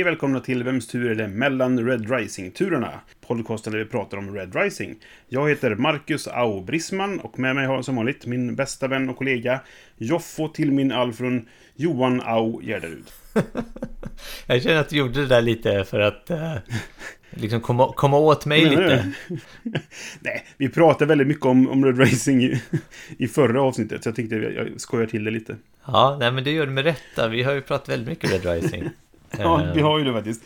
Hej välkomna till Vems tur är det mellan Red Rising-turerna? Podcasten där vi pratar om Red Rising. Jag heter Marcus Au Brisman och med mig har jag som vanligt min bästa vän och kollega Joffo till min Alfrun Johan Au Gärderud. Jag känner att du gjorde det där lite för att eh, liksom komma, komma åt mig menar lite. Nej, vi pratade väldigt mycket om, om Red Racing i, i förra avsnittet så jag tänkte jag, jag skojar till det lite. Ja, nej men det gör du med rätta. Vi har ju pratat väldigt mycket Red Rising. Ja, Eh, vi har ju det faktiskt.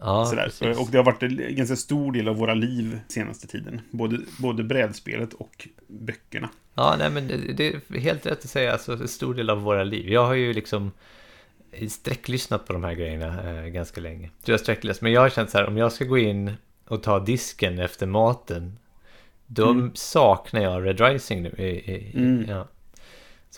ja, Sådär. precis. Och det har varit en ganska stor del av våra liv senaste tiden. Både, både brädspelet och böckerna. Ja, nej men det, det är helt rätt att säga. Alltså, en stor del av våra liv. Jag har ju liksom sträcklyssnat på de här grejerna eh, ganska länge. Jag har sträckläst. Men jag har känt så här, om jag ska gå in och ta disken efter maten. Då Mm. saknar jag Red Rising nu. I, i, Mm. ja.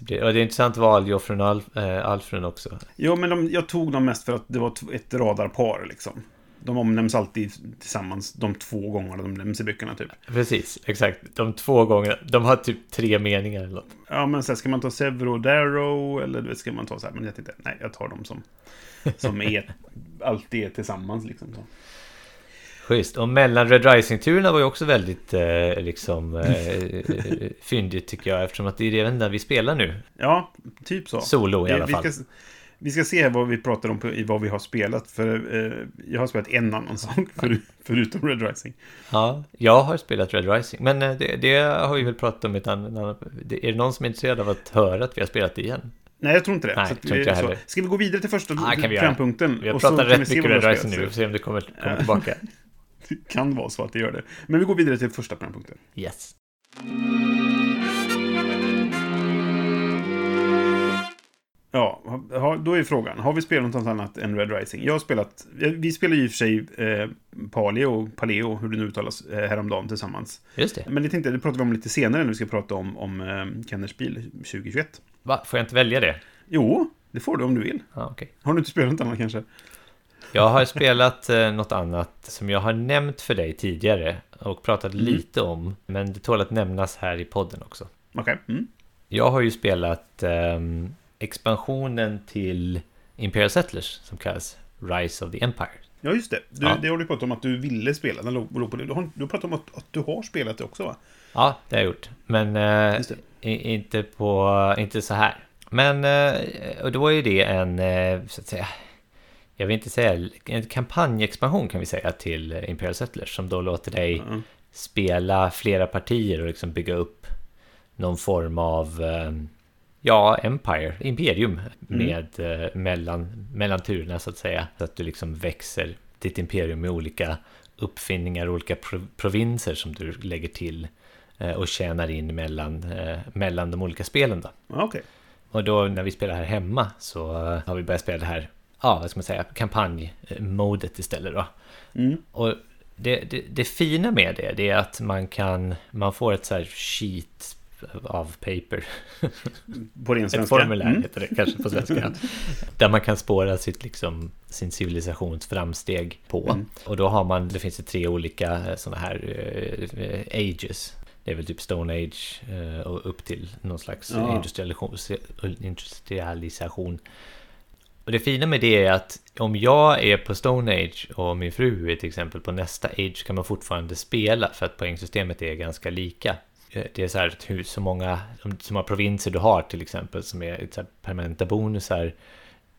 Blir, och det är intressant val, Joffrun och Alf, äh, Alfrun också. Ja, men de, jag tog dem mest för att det var ett radarpar liksom. De omnämns alltid tillsammans de två gångerna de nämns i böckerna typ. Precis, exakt. De två gångerna. De har typ tre meningar eller något. Ja, men sen ska man ta Severo och Darrow eller vet, ska man ta så här, men jag tänkte, nej, jag tar dem som, som är, alltid är tillsammans liksom. Så. Schysst. Och mellan Red Rising-turerna var ju också väldigt eh, liksom eh, fyndigt tycker jag. Eftersom att det är det enda vi spelar nu. Ja, typ så. Solo i Vi- alla vi fall. Ska, vi ska se vad vi pratar om på, i vad vi har spelat. För eh, jag har spelat en annan sak för, förutom Red Rising. Ja, jag har spelat Red Rising. Men eh, det, det har vi väl pratat om i ett annat... det- Är det någon som är intresserad av att höra att vi har spelat det igen? Nej, jag tror inte det. Nej, tror vi- inte heller. Ska vi gå vidare till första Ja, kan vi programpunkten? Vi har pratat vi rätt mycket Red vi Rising nu. Vi får se om det kommer, kommer tillbaka. Kan vara så att det gör det. Men vi går vidare till första programpunkten. Yes. Ja, då är frågan. Har vi spelat något annat än Red Rising? Jag har spelat... Vi spelade ju i och för sig eh, Paleo, Paleo, hur det nu uttalas, eh, häromdagen tillsammans. Just det. Men det tänkte det pratar vi om lite senare när vi ska prata om, om eh, Kenners bil 2021. Va? Får jag inte välja det? Jo, det får du om du vill. Ja, okej. Har du inte spelat något annat kanske? Jag har spelat eh, något annat som jag har nämnt för dig tidigare och pratat Mm. lite om. Men det tål att nämnas här i podden också. Okej. Mm. Jag har ju spelat ehm, expansionen till Imperial Settlers som kallas Rise of the Empire. Ja, just det. Du, Ja. Det har du pratat om att du ville spela. Den låg, på det. Du har, du har pratat om att, att du har spelat det också, va? Ja, det har jag gjort. Men eh, inte på, inte så här. Men, eh, och då är det en, eh, så att säga, jag vill inte säga, en kampanjexpansion kan vi säga till Imperial Settlers som då låter dig Ja. spela flera partier och liksom bygga upp någon form av eh, ja, Empire, Imperium med eh, mellan, mellan turerna så att säga. Så att du liksom växer ditt Imperium med olika uppfinningar och olika pro- provinser som du lägger till eh, och tjänar in mellan, mellan de olika spelen då. Okej. Och då när vi spelar här hemma så har vi börjat spela det här, ja vad ska man säga, kampanjmodet istället då. Mm. Och det, det, det fina med det, det är att man kan, man får ett så här sheet av paper. På ren Ett svenska. formulär Mm. heter det kanske på svenska. där man kan spåra sitt, liksom, sin civilisations framsteg på. Mm. Och då har man, det finns det tre olika sådana här eh, ages. Det är väl typ Stone Age eh, och upp till någon slags Ja. industrialisation, industrialisation. Och det fina med det är att om jag är på Stone Age och min fru är till exempel på nästa Age kan man fortfarande spela för att poängsystemet är ganska lika. Eh, Det är så här att hur så många, så många provinser du har till exempel som är så permanenta bonusar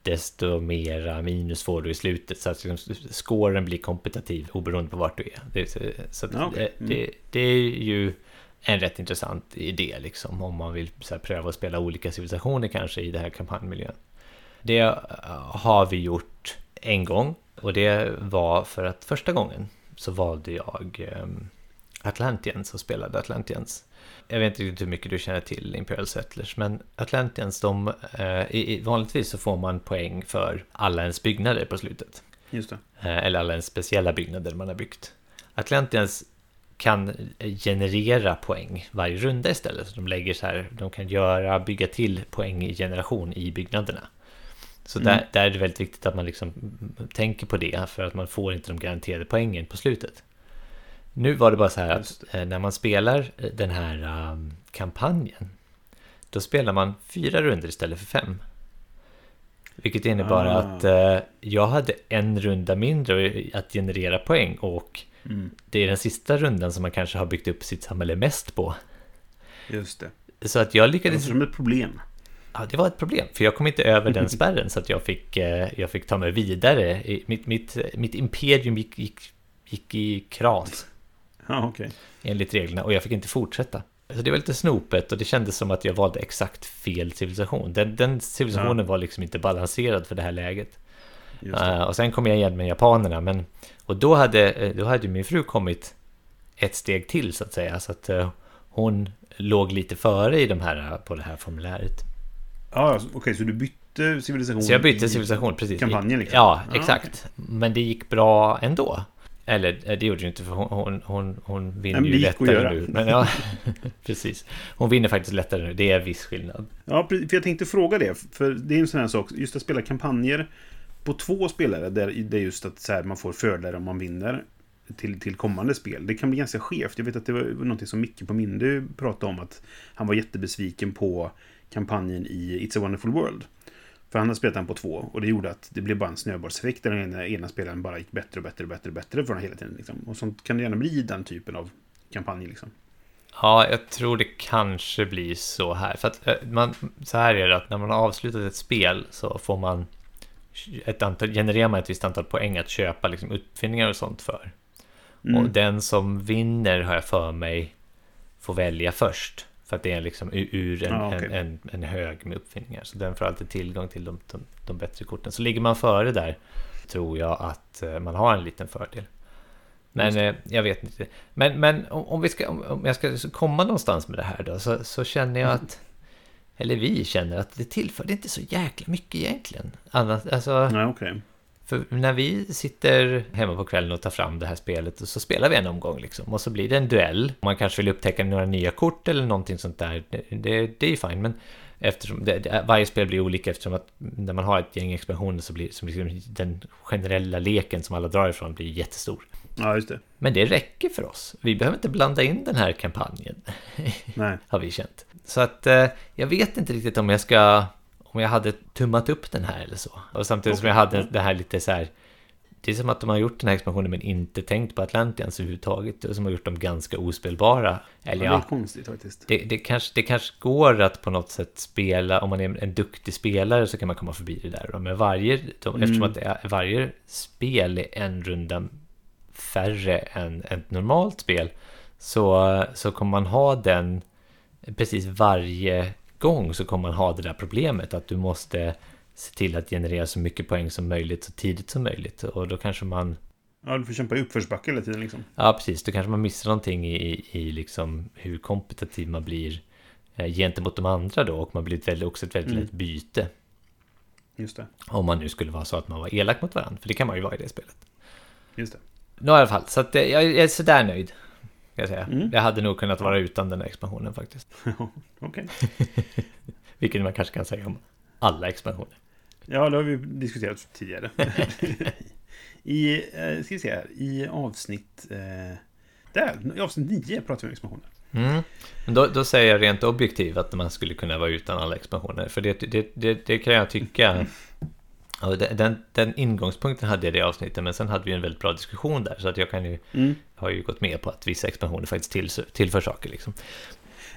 desto mera minus får du i slutet så att liksom, scoren blir kompetitiv oberoende på vart du är. Det, så- att, okej. eh, det, det är ju en rätt intressant idé liksom om man vill här, pröva att spela olika civilisationer kanske i den här kampanjmiljön. Det eh, har vi gjort en gång och det var för att första gången så valde jag um, Atlantians och spelade Atlantians. Jag vet inte riktigt hur mycket du känner till Imperial Settlers, men Atlantians, de, eh, vanligtvis så får man poäng för alla ens byggnader på slutet. Just det. Eh, eller alla ens speciella byggnader man har byggt. Atlantians kan generera poäng varje runda istället. Så de lägger så här, de kan göra, bygga till poäng i generation i byggnaderna. Så Mm. där, där är det väldigt viktigt att man liksom tänker på det för att man får inte de garanterade poängen på slutet. Nu var det bara så här att eh, när man spelar eh, den här um, kampanjen då spelar man fyra runder istället för fem. Vilket innebar Ah. att eh, jag hade en runda mindre att generera poäng och Mm. det är den sista rundan som man kanske har byggt upp sitt samhälle mest på. Just det. Så att jag Det lyckades... låter som ett problem. Ja, det var ett problem, för jag kom inte över den spärren så att jag fick, eh, jag fick ta mig vidare. Mitt, mitt, mitt imperium gick, gick, gick i kras Ja, okej. enligt reglerna och jag fick inte fortsätta. Så det var lite snopet och det kändes som att jag valde exakt fel civilisation. Den, den civilisationen var liksom inte balanserad för det här läget. Eh, och sen kom jag igen med japanerna. Men, och då hade, eh, då hade min fru kommit ett steg till så att säga. Så att eh, hon låg lite före i de här, på det här formuläret. Ja, okej, så du bytte civilisation? Så jag bytte civilisation, precis. Kampanjen liksom? Ja, Ah, exakt. Men det gick bra ändå. Eller eh, det gjorde ju inte för hon, hon, hon, hon vinner ju lättare nu. Men ja, precis. Hon vinner faktiskt lättare nu. Det är viss skillnad. Ja, för jag tänkte fråga det. För det är en sån här sak, just att spela kampanjer på två spelare, där det är just att så här, man får fördelar om man vinner till, till kommande spel. Det kan bli ganska skevt. Jag vet att det var någonting som Micke på Mindy pratade om, att han var jättebesviken på kampanjen i It's a wonderful world. För han hade spelat den på två och det gjorde att det blev bara en snöbollseffekt där den ena, spelaren bara gick bättre och bättre och bättre och bättre för honom hela tiden. Liksom. Och sånt kan det gärna bli i den typen av kampanj. Liksom. Ja, jag tror det kanske blir så här. För att eh, man, så här är det att när man har avslutat ett spel så får man ett antal, genererar man ett visst antal poäng att köpa liksom uppfinningar och sånt för. Mm. Och den som vinner har jag för mig får välja först. För att det är liksom ur en, Ja, okej. en, en, en hög med uppfinningar. Så den får alltid tillgång till de, de, de bättre korten. Så ligger man före där tror jag att eh, man har en liten fördel. Men eh, jag vet inte. Men, men om, om, vi ska, om, om jag ska komma någonstans med det här då. Så, så känner jag att, eller vi känner att det tillför inte så jäkla mycket egentligen. Annat, alltså, Nej, okej. För när vi sitter hemma på kvällen och tar fram det här spelet och så spelar vi en omgång liksom. Och så blir det en duell. Man kanske vill upptäcka några nya kort eller någonting sånt där. Det, det, det är ju fine. Men eftersom det, varje spel blir olika eftersom att när man har ett gäng expansioner så blir så liksom den generella leken som alla drar ifrån blir jättestor. Ja, just det. Men det räcker för oss. Vi behöver inte blanda in den här kampanjen, Nej. har vi känt. Så att eh, jag vet inte riktigt om jag ska... Om jag hade tummat upp den här eller så. Och samtidigt som jag hade det här lite så här... Det är som att de har gjort den här expansionen men inte tänkt på Atlantians överhuvudtaget. Och som har gjort dem ganska ospelbara. Eller Ja, det är konstigt faktiskt. det, det, kanske, det kanske går att på något sätt spela, om man är en duktig spelare så kan man komma förbi det där. Men varje, de, Mm. eftersom att är, varje spel är en runda färre än ett normalt spel så, så kommer man ha den precis varje gång så kommer man ha det där problemet att du måste se till att generera så mycket poäng som möjligt så tidigt som möjligt och då kanske man Ja, du får kämpa i uppförsbacke hela tiden liksom. Ja, precis. Då kanske man missar någonting i, i liksom hur kompetitiv man blir eh, gentemot de andra då. Och man blir ett väldigt, också ett väldigt Mm. lätt byte. Just det. Om man nu skulle vara så att man var elak mot varandra. För det kan man ju vara i det spelet. Just det. Nå, i alla fall. Så att, eh, jag är sådär nöjd. Jag säga. Mm. Jag hade nog kunnat vara utan den här expansionen faktiskt. Okej. Vilket man kanske kan säga om alla expansioner. Ja, det har vi diskuterat tidigare. I, eh, ska vi se här, i avsnitt... Eh, där, i avsnitt 9 pratar vi om expansioner. Mm. Men då, då säger jag rent objektivt att man skulle kunna vara utan alla expansioner. För det, det, det, det kan jag tycka. Och den, den, ingångspunkten hade jag i det avsnittet, men sen hade vi en väldigt bra diskussion där. Så att jag kan ju, Mm. har ju gått med på att vissa expansioner faktiskt till, tillför saker. Liksom.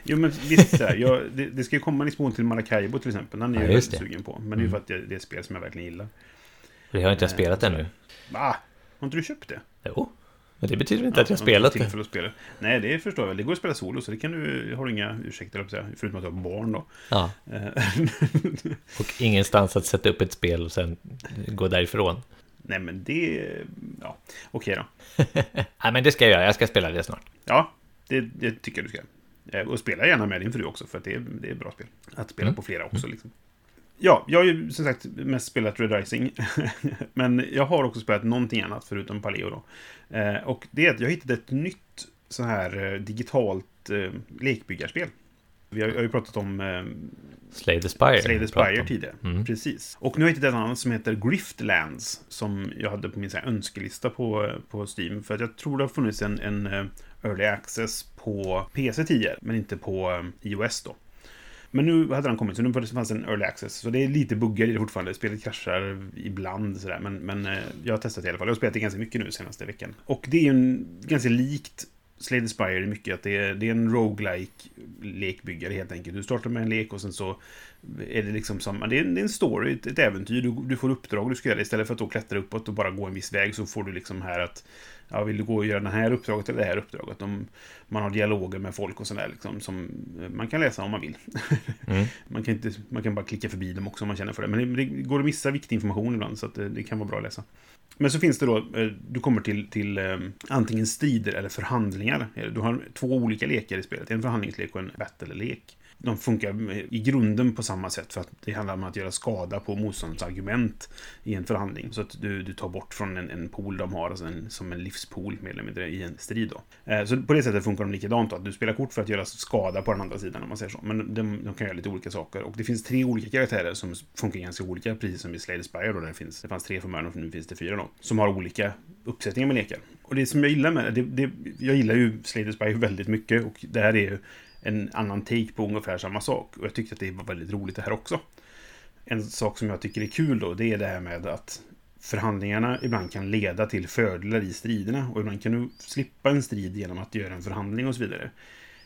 Jo, men visst, så här, jag, det, det ska ju komma en expansion till Maracaibo till exempel. Den är Ja, jag väldigt det. sugen på. Men det är ju för att det, det är ett spel som jag verkligen gillar. Det har inte jag spelat ännu. Va? Har inte du köpt det? Jo, men det betyder inte att jag Ja, spelat det. tillfälle att spela. Nej, det förstår jag. Det går att spela solo, så det kan du... har du inga ursäkter, på säga. Förutom att du har barn då. Ja, Eh, och ingenstans att sätta upp ett spel och sen gå därifrån. Nej, men det... Ja, okej då. Nej, men det ska jag göra. Jag ska spela det snart. Ja, det, det tycker jag du ska. Eh, Och spela gärna med din fru också, för att det är, det är bra spel. Att spela Mm. på flera också, liksom. Ja, jag har ju som sagt mest spelat Red Rising. Men jag har också spelat någonting annat förutom Paleo då. Eh, och det är att jag hittade ett nytt så här eh, digitalt eh, lekbyggarspel. Vi har, jag har ju pratat om eh, Slay the Spire. Slay the Spire tidigare. Mm. Precis. Och nu har jag hittat ett annat som heter Griftlands. Som jag hade på min så här, önskelista på, på Steam. För att jag tror det har funnits en, en eh, Early Access på PC tidigare. Men inte på eh, iOS då. Men nu hade den kommit, så nu fanns det en early access. Så det är lite buggar i det fortfarande. Spelet kraschar ibland sådär. Men, men eh, jag har testat det i alla fall. Jag har spelat det ganska mycket nu senaste veckan. Och det är ju en, ganska likt Slade Spire i mycket. Att det är, det är en roguelike lekbyggare helt enkelt. Du startar med en lek och sen så är det liksom som, det är en, det är en story, ett, ett äventyr. Du, du får uppdrag du ska göra. Istället för att då klättra uppåt och bara gå en viss väg så får du liksom här att Ja, vill du gå och göra det här uppdraget eller det här uppdraget? De, man har dialoger med folk och sådär liksom, som man kan läsa om man vill. Mm. man, kan inte, man kan bara klicka förbi dem också om man känner för det. Men det, det går att missa viktig information ibland, så det, det kan vara bra att läsa. Men så finns det då, eh, du kommer till, till eh, antingen strider eller förhandlingar. Eh, Du har två olika lekar i spelet, en förhandlingslek och en battle-lek. De funkar i grunden på samma sätt för att det handlar om att göra skada på motståndarens argument i en förhandling. Så att du, du tar bort från en, en pool de har, alltså en, som en livspool mer eller mindre i en strid då. Eh, Så på det sättet funkar de likadant då, att du spelar kort för att göra skada på den andra sidan om man säger så. Men de, de kan göra lite olika saker. Och det finns tre olika karaktärer som funkar ganska olika, precis som i Slade Spire då, där det finns, det fanns tre från början och nu finns det fyra då. Som har olika uppsättningar med lekar. Och det som jag gillar med det, det jag gillar ju Slade Spire väldigt mycket och det här är ju en annan take på ungefär samma sak. Och jag tyckte att det var väldigt roligt det här också. En sak som jag tycker är kul då, det är det här med att förhandlingarna ibland kan leda till fördelar i striderna. Och ibland kan du slippa en strid genom att göra en förhandling och så vidare.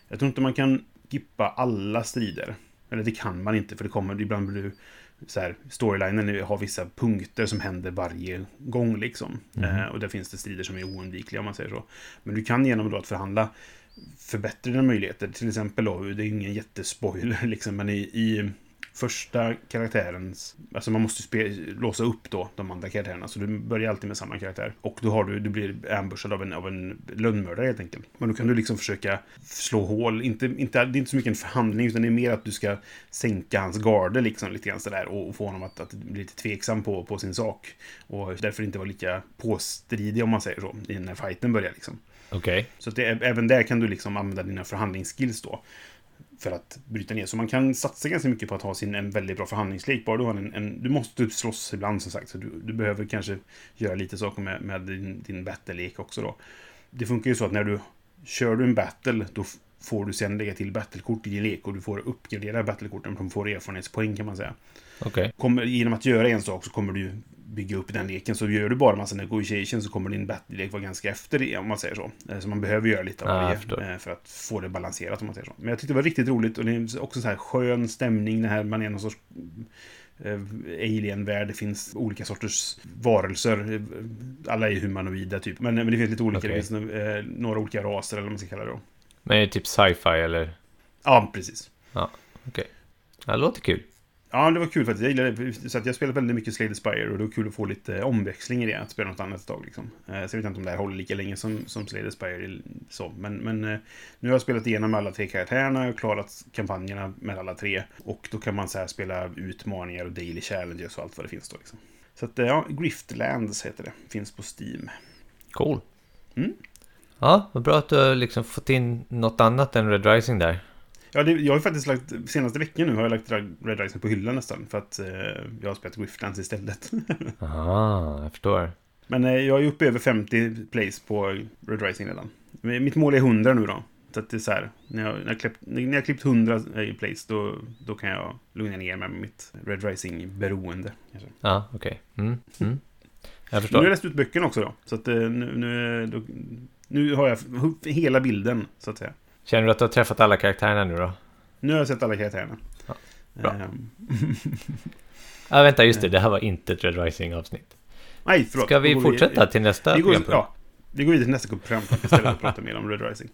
Jag tror inte man kan skippa alla strider. Eller det kan man inte, för det kommer ibland blir du så här, storylinen har vissa punkter som händer varje gång liksom. Eh, och där finns det strider som är oundvikliga om man säger så. Men du kan genom då att förhandla förbättra dina möjligheter. Till exempel då, det är ingen jättespoiler liksom, men i, i första karaktärens... Alltså man måste spe, låsa upp då de andra karaktärerna. Så du börjar alltid med samma karaktär. Och då har du, du blir ambushad av en, av en lönnmördare helt enkelt. Men då kan du liksom försöka slå hål. Inte, inte, det är inte så mycket en förhandling, utan det är mer att du ska sänka hans garde liksom lite grann sådär. Och, och få honom att, att bli lite tveksam på, på sin sak. Och därför inte vara lika påstridig om man säger så. I när fighten börjar liksom. Okej. Så att det, även där kan du liksom använda dina förhandlingsskills då. För att bryta ner. Så man kan satsa ganska mycket på att ha sin, en väldigt bra förhandlingslek. Bara du har en, en, du måste slåss ibland som sagt. Så du, du behöver kanske göra lite saker med, med din, din battle-lek också då. Det funkar ju så att när du kör du en battle, då får du sen lägga till battlekort i din lek. Och du får uppgradera battlekorten, de får erfarenhetspoäng kan man säga. Okej. Kommer, genom att göra en sak så kommer du bygga upp den leken. Så gör du bara massa negotiation så kommer din battle-lek vara ganska efter det, om man säger så. Eh, Så man behöver göra lite av Ja, förstår. eh, för att få det balanserat, om man säger så. Men jag tyckte det var riktigt roligt och det är också så här skön stämning, det här man är någon sorts eh, alien-värld. Det finns olika sorters varelser. Alla är humanoida typ. Men, men det finns lite olika. Okej. Det finns några olika raser eller vad man ska kalla det då. Men är det typ sci-fi eller? Ja, precis. Okej. Ja, det låter kul. Ja, det var kul faktiskt. Jag gillade det. Så att jag spelat väldigt mycket Slay the Spire och det var kul att få lite omväxling i det. Att spela något annat ett tag liksom. Eh, Så jag vet inte om det här håller lika länge som, som Slay the Spire. Så. Men, men eh, nu har jag spelat igenom alla tre karaktärerna. Har klarat kampanjerna med alla tre. Och då kan man så här spela utmaningar och daily challenges och allt vad det finns då. Liksom. Så att, eh, ja, Griftlands heter det. Finns på Steam. Cool. Mm. Ja, vad bra att du har liksom fått in något annat än Red Rising där. Ja, det, jag har ju faktiskt lagt, senaste veckan nu har jag lagt Red Rising på hyllan nästan. För att eh, jag har spelat Griftlands istället. Aha, jag förstår. Men eh, jag är uppe över 50 plays på Red Rising redan. Mitt mål är 100 nu då. Så att det är så här, när jag, när jag, klippt, när jag klippt 100 i plays då, då kan jag lugna ner mig med mitt Red Rising-beroende. Ja, okej. Mm, mm. Jag Nu har förstår. jag läst ut böckerna också då. Så att eh, nu, nu, då, nu har jag hela bilden, så att säga. Känner du att du har träffat alla karaktärerna nu då? Nu har jag sett alla karaktärerna. Ja, bra. Ehm, Ja, vänta, just det. Det här var inte ett Red Rising-avsnitt. nej, förlåt. Ska vi fortsätta till nästa vi går, programpunkt? ja, vi går vidare till nästa programpunkt istället och pratar mer om Red Rising.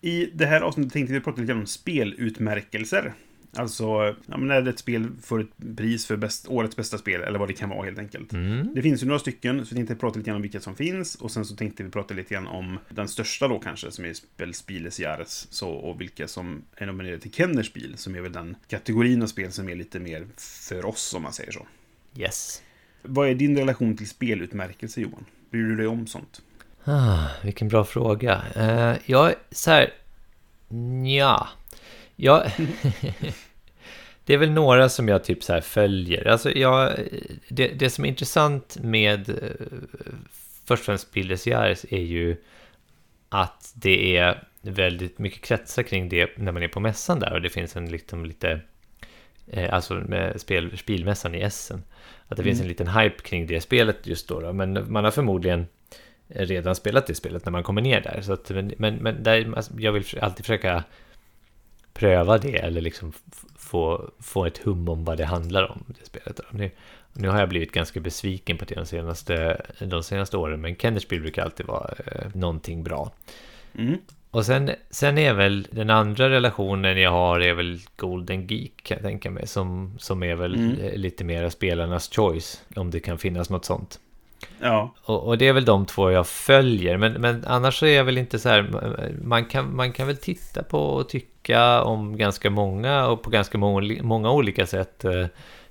I det här avsnittet tänkte vi prata lite om spelutmärkelser. Alltså, ja, men när ett spel får ett pris för bäst, årets bästa spel, eller vad det kan vara helt enkelt. Mm. Det finns ju några stycken, så vi tänkte prata lite grann om vilka som finns. Och sen så tänkte vi prata lite grann om den största då kanske, som är Spel Spieles Jahres. Så, och vilka som är nominerade till Kennerspiel, som är väl den kategorin av spel som är lite mer för oss, om man säger så. Yes. Vad är din relation till spelutmärkelse, Johan? Bryr du dig om sånt? Ah, vilken bra fråga. Uh, jag, så här, ja. Det är väl några som jag typ så här följer. Alltså jag, det, det som är intressant med eh, först och främst Jares är ju att det är väldigt mycket kretsar kring det när man är på mässan där och det finns en liksom lite eh, alltså med spel, spelmässan i Essen att det mm. finns en liten hype kring det spelet just då, då, men man har förmodligen redan spelat det spelet när man kommer ner där så att, men, men, men där, alltså, jag vill alltid försöka pröva det eller liksom få, få ett hum om vad det handlar om, det spelet. Nu, nu har jag blivit ganska besviken på det de senaste, de senaste åren, men Kennerspiel brukar alltid vara eh, någonting bra. Mm. Och sen, sen är väl den andra relationen jag har är väl Golden Geek kan jag tänka mig, som, som är väl mm. lite mer spelarnas choice, om det kan finnas något sånt. Ja. Och, och, det är väl de två jag följer. Men, men annars så är jag väl inte så här. Man kan, man kan väl titta på och tycka om ganska många och på ganska många, många olika sätt. Eh,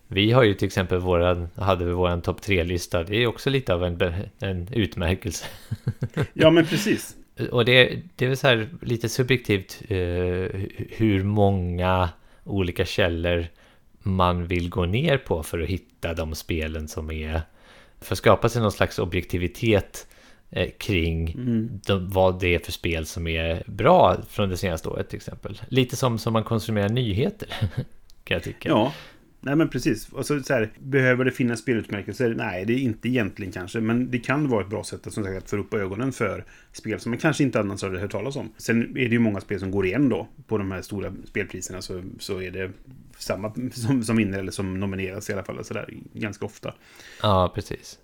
vi har ju till exempel våran, hade vi våran topp tre-lista. Det är också lite av en, en utmärkelse. Ja, men precis. och det, det är väl så här lite subjektivt eh, hur många olika källor man vill gå ner på för att hitta de spelen som är för att skapa sig någon slags objektivitet kring mm. de, vad det är för spel som är bra från det senaste året till exempel. Lite som, som man konsumerar nyheter, kan jag tycka. Ja, nej men precis. Och så, så här, behöver det finnas spelutmärkelser? Nej, det är inte egentligen kanske, men det kan vara ett bra sätt att, som sagt, att få upp ögonen för spel som man kanske inte annars hade hört talas om. Sen är det ju många spel som går igen då, på de här stora spelpriserna, så, så är det samma som, som vinner eller som nomineras i alla fall. Så där, ganska ofta. Ja, precis.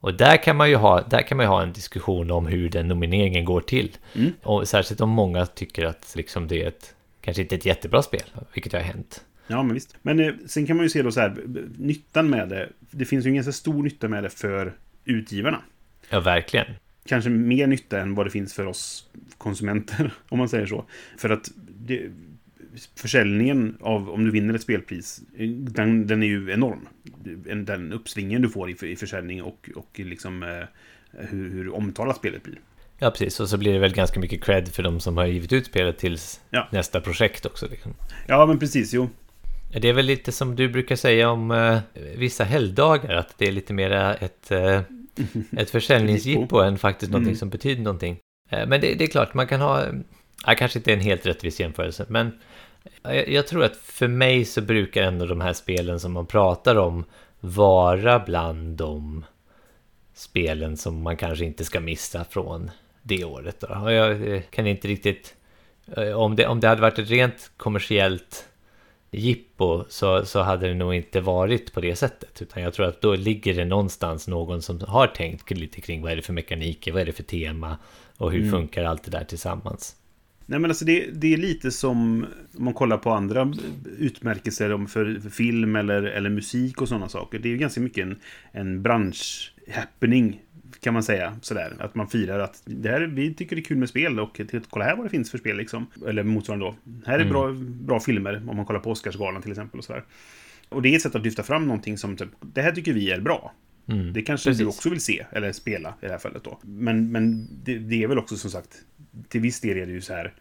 Och där kan man ju ha, där kan man ha en diskussion om hur den nomineringen går till. Mm. Och särskilt om många tycker att liksom det är ett, kanske inte ett jättebra spel, vilket har hänt. Ja, men visst. Men eh, sen kan man ju se då så här, nyttan med det. Det finns ju ingen så stor nytta med det för utgivarna. Ja, verkligen. Kanske mer nytta än vad det finns för oss konsumenter, om man säger så. För att det, försäljningen av, om du vinner ett spelpris, den, den är ju enorm. Den uppsvingen du får i, i försäljning och, och liksom eh, hur, hur omtalat spelet blir. Ja, precis. Och så blir det väl ganska mycket cred för de som har givit ut spelet till ja. nästa projekt också. Liksom. Ja, men precis, jo. Det är väl lite som du brukar säga om eh, vissa helgdagar, att det är lite mera ett, eh, ett försäljningsjippo än faktiskt någonting mm. som betyder någonting. Eh, men det, det, är klart, man kan ha, ja, kanske inte en helt rättvis jämförelse, men jag, jag tror att för mig så brukar ändå de här spelen som man pratar om vara bland de spelen som man kanske inte ska missa från det året. Då. Och jag eh, kan inte riktigt... Eh, om det, om det hade varit ett rent kommersiellt jippo så, så hade det nog inte varit på det sättet. Utan jag tror att då ligger det någonstans någon som har tänkt lite kring vad är det för mekaniker, vad är det för tema och hur mm. funkar allt det där tillsammans. Nej men alltså det, det är lite som om man kollar på andra utmärkelser för, för film eller, eller musik och sådana saker. Det är ju ganska mycket en, en bransch-happening kan man säga. Sådär. Att man firar att det här, vi tycker det är kul med spel och kolla här vad det finns för spel liksom. Eller motsvarande då. Här är mm. bra, bra filmer om man kollar på Oscarsgalan till exempel och sådär. Och det är ett sätt att lyfta fram någonting som typ, det här tycker vi är bra. Mm. Det kanske Precis. du också vill se, eller spela i det här fallet då. Men, men det, det, är väl också som sagt, till viss del är det ju så här,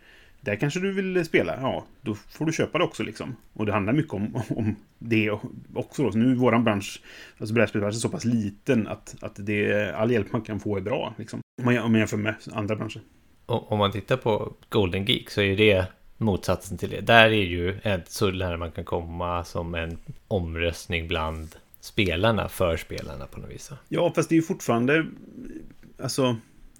där kanske du vill spela, ja, då får du köpa det också liksom. Och det handlar mycket om, om det också då. Så nu är våran bransch, alltså brädspelsbranschen, så pass liten att, att det, all hjälp man kan få är bra liksom. Om man, om man jämför med andra branscher. Om man tittar på Golden Geek så är det motsatsen till det. Där är ju så nära man kan komma som en omröstning bland spelarna för spelarna på något vis. Ja, fast det är ju fortfarande... Alltså,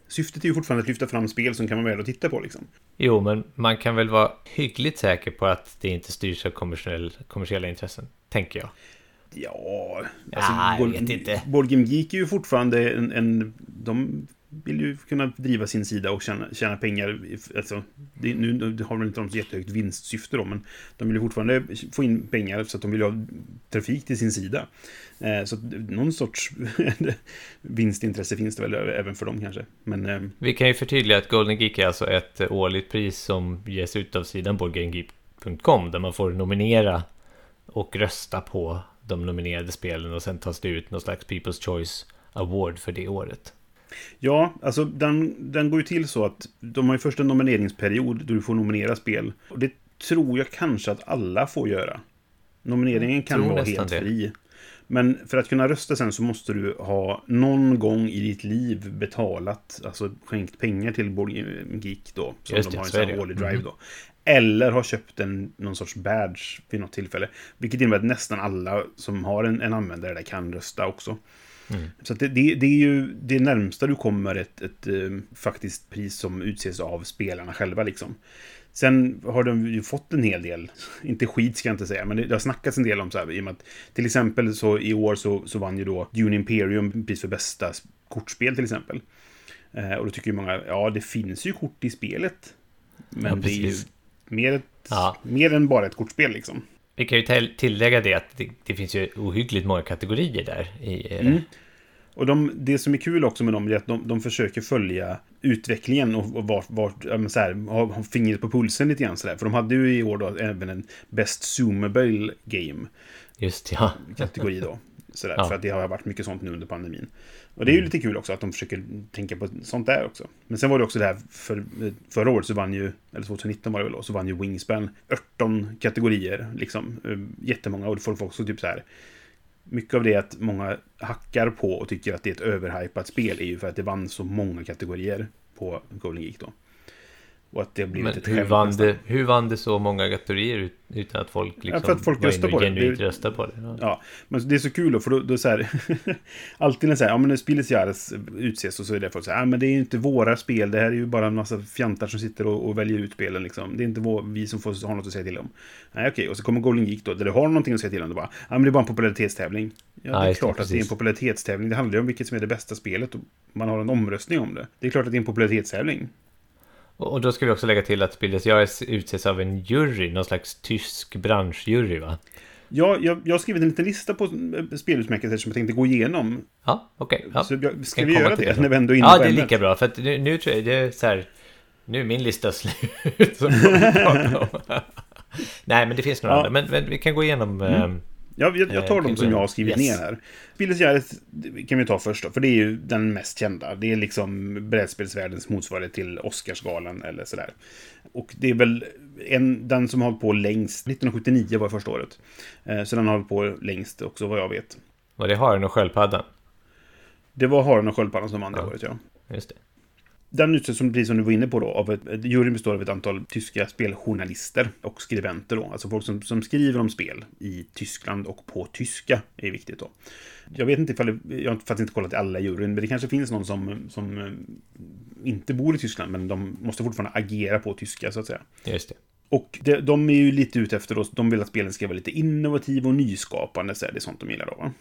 syftet är ju fortfarande att lyfta fram spel som kan vara värda att titta på liksom. Jo, men man kan väl vara hyggligt säker på att det inte styrs av kommersiell, kommersiella intressen, tänker jag. Ja, alltså, ja jag vet inte. Board Game Geek är ju fortfarande en, en... De vill ju kunna driva sin sida och tjäna, tjäna pengar. Alltså, det, nu har de inte de så jättehögt vinstsyfte då, men de vill ju fortfarande få in pengar så att de vill ha trafik till sin sida. Eh, så någon sorts vinstintresse finns det väl även för dem kanske. Men, eh, Vi kan ju förtydliga att Golden Geek är alltså ett årligt pris som ges ut av sidan boardgamegeek.com där man får nominera och rösta på de nominerade spelen och sen tas det ut någon slags People's Choice Award för det året. Ja, alltså den, den går ju till så att de har ju först en nomineringsperiod då du får nominera spel. Och det tror jag kanske att alla får göra. Nomineringen kan vara helt det. fri. Men för att kunna rösta sen så måste du ha någon gång i ditt liv betalat, alltså skänkt pengar till Board Game Geek då. Som Just de det, har en så är sån det här årlig drive Mhm. då. Eller har köpt en, någon sorts badge vid något tillfälle. Vilket innebär att nästan alla som har en, en användare där kan rösta också. Mm. Så det, det, det är ju det närmsta du kommer ett, ett eh, faktiskt pris som utses av spelarna själva liksom. Sen har de ju fått en hel del, inte skit ska jag inte säga, men det, har snackats en del om så här, i och med att till exempel så i år så, så vann ju då Dune Imperium pris för bästa kortspel till exempel. Eh, och då tycker ju många, ja det finns ju kort i spelet. Men Ja, det är ju mer, ett, Ja. mer än bara ett kortspel liksom. Vi kan ju till- tillägga det att det, det finns ju ohyggligt många kategorier där. I, eh, Mm. Och de, det som är kul också med dem är att de, de försöker följa utvecklingen och, och vart, vart så här, ha, ha fingret på pulsen lite grann sådär. För de hade ju i år då även en Best Zoomable Game Just ja. kategori då. Sådär, Ja. För att det har varit mycket sånt nu under pandemin. Och det är ju lite kul också att de försöker tänka på sånt där också. Men sen var det också det här, för, förra året så vann ju, eller 2019 var det väl då, så vann ju Wingspan 18 kategorier. Liksom, eh, jättemånga och folk var också typ så här. Mycket av det att många hackar på och tycker att det är ett överhypat spel är ju för att det vann så många kategorier på Golden Geek då. Och att det har blivit Men ett hur skämt vann, nästan. det, hur vann det så många kategorier ut- utan att folk liksom för att folk var röstar på det. genuint Det- röstar på det? Ja. Ja, men det är så kul då, för då, då så här... alltid när så här, ja men när Spieles Jahres utses och så är det folk så här, ja men det är ju inte våra spel, det här är ju bara en massa fjantar som sitter och, och väljer ut spelen liksom. Det är inte vår, vi som får ha något att säga till om. Nej okej, och så kommer Golden Geek då, där du har någonting att säga till om, det bara, ja men det är bara en popularitetstävling. Ja, Ja, det är just det, klart att det är en popularitetstävling, det handlar ju om vilket som är det bästa spelet och man har en omröstning om det. Det är klart att det är en popularitetstävling. Och då ska vi också lägga till att Spilles Jares utses av en jury, någon slags tysk branschjury va? Ja, jag, jag har skrivit en liten lista på eh, spelutmärkelser som jag tänkte gå igenom. Ja, okej. Ja. Så jag, ska vi göra det det. när vi ändå är inne Ja, på det är lika bra. För att nu, nu tror jag det är så här... Nu är min lista slut. Nej, men det finns några Ja. andra. Men, men vi kan gå igenom... ehm, Ja, jag, jag tar Eh, de kan som gå jag har skrivit Yes. ner här. Spilles Gärdet kan vi ta först då, för det är ju den mest kända. Det är liksom brädspelsvärldens motsvarighet till Oscarsgalan eller sådär. Och det är väl en, den som har hållit på längst. 1979 var första året. Eh, så den har hållit på längst också vad jag vet. Var det Haren och Sköldpaddan? Det var Haren och Sköldpaddan som vann det Ja. året, ja. Just det. Den utsätts som, precis som du var inne på då, av ett, juryn består av ett antal tyska speljournalister och skribenter då. Alltså folk som, som skriver om spel i Tyskland och på tyska är viktigt då. Jag vet inte ifall, det- jag har faktiskt inte kollat i alla juryn, men det kanske finns någon som, som eh, inte bor i Tyskland, men de måste fortfarande agera på tyska så att säga. Just det. Och det, de är ju lite ute efter, då, de vill att spelen ska vara lite innovativa och nyskapande, så är det sånt de gillar då va?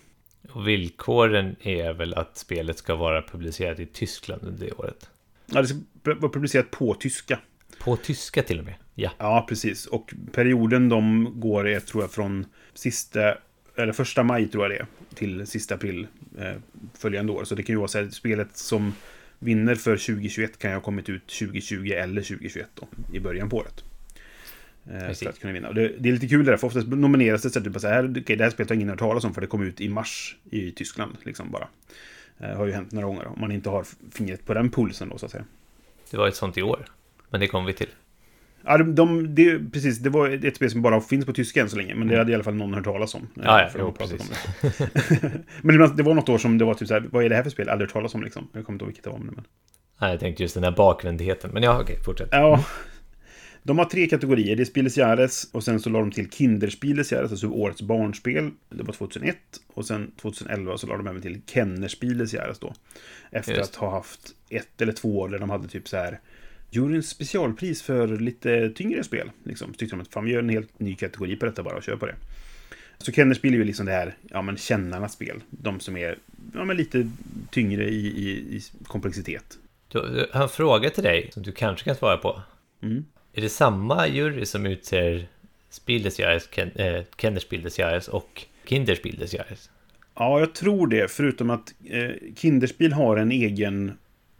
Och villkoren är väl att spelet ska vara publicerat i Tyskland under det året. Ja, det vara publicerat på tyska. På tyska till och med. Ja. Ja, precis. Och perioden de går är, tror jag, från sista, eller första maj tror jag det är, till sista april eh, följande år. Så det kan ju vara så här, spelet som vinner för 2021 kan ju ha kommit ut 2020 eller 2021 då, i början på året. Eh, för att kunna vinna. Och det, det är lite kul det där, för oftast nomineras det så att det bara så här, okej, det här spelet har ingen hört talas om för det kom ut i mars i Tyskland, liksom bara. Eh, har ju hänt några gånger, om man inte har fingret på den pulsen då, så att säga. Det var ett sånt i år. Men det kommer vi till. Ja, de, de, det, precis, det var ett spel som bara finns på tyska än så länge, men det hade i alla fall någon hört talas om. Mm. Ja, ja, jo, precis. men det var något år som det var typ så här, vad är det här för spel? Aldrig hört talas om liksom. Jag kommer inte ihåg vilket det var. Men... Nej, jag tänkte just den här bakvändheten. Men ja, okej, fortsätt. Ja. De har tre kategorier. Det är Spieles Jahres och sen så la de till Kinderspieles Jahres, alltså årets barnspel. Det var 2001. Och sen 2011 så la de även till Kennerspieles Jahres då. Efter Just. att ha haft ett eller två år där de hade typ så här juryns specialpris för lite tyngre spel. Liksom. Så tyckte de att fan, vi gör en helt ny kategori på detta bara och kör på det. Så Kennerspel är ju liksom det här, ja men kännarnas spel. De som är, ja men lite tyngre i, i, i komplexitet. Då, jag har en fråga till dig som du kanske kan svara på. Mm. Är det samma jury som utser Spiel Ken, eh, Kennerspiel och Kinderspiel? Ja, jag tror det. Förutom att eh, Kinderspil har en egen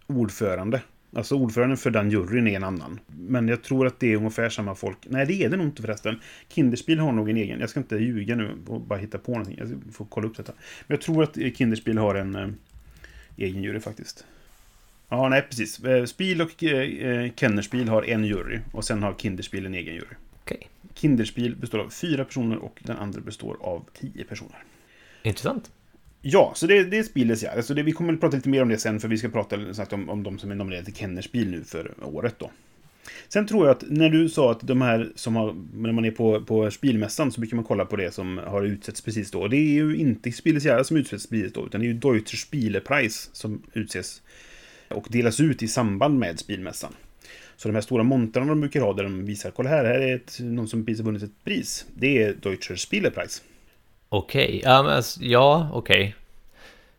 ordförande. Alltså ordföranden för den juryn är en annan. Men jag tror att det är ungefär samma folk. Nej, det är det nog inte förresten. Kinderspil har nog en egen. Jag ska inte ljuga nu och bara hitta på någonting. Jag får kolla upp detta. Men jag tror att eh, Kinderspil har en eh, egen jury faktiskt. Ja, nej precis. Eh, Spiel och eh, Kennerspiel har en jury. Och sen har Kinderspiel en egen jury. Okej, Kinderspiel består av fyra personer och den andra består av tio personer. intressant. Ja, så det, det är Spieles ja. Alltså det, vi kommer att prata lite mer om det sen, för vi ska prata sagt, om, om de som är nominerade till Kennerspiel nu för året då. Sen tror jag att när du sa att de här som har, när man är på, på spilmässan så brukar man kolla på det som har utsetts precis då. Och det är ju inte Spieles Jahre som utsätts precis då, utan det är ju Deutscher Spielepreis som utses och delas ut i samband med spilmässan. Så de här stora montrarna de brukar ha där de visar, kolla här, här är ett, någon som precis har vunnit ett pris. Det är Deutscher Spielepreis. Okej, ja, men alltså, ja okej.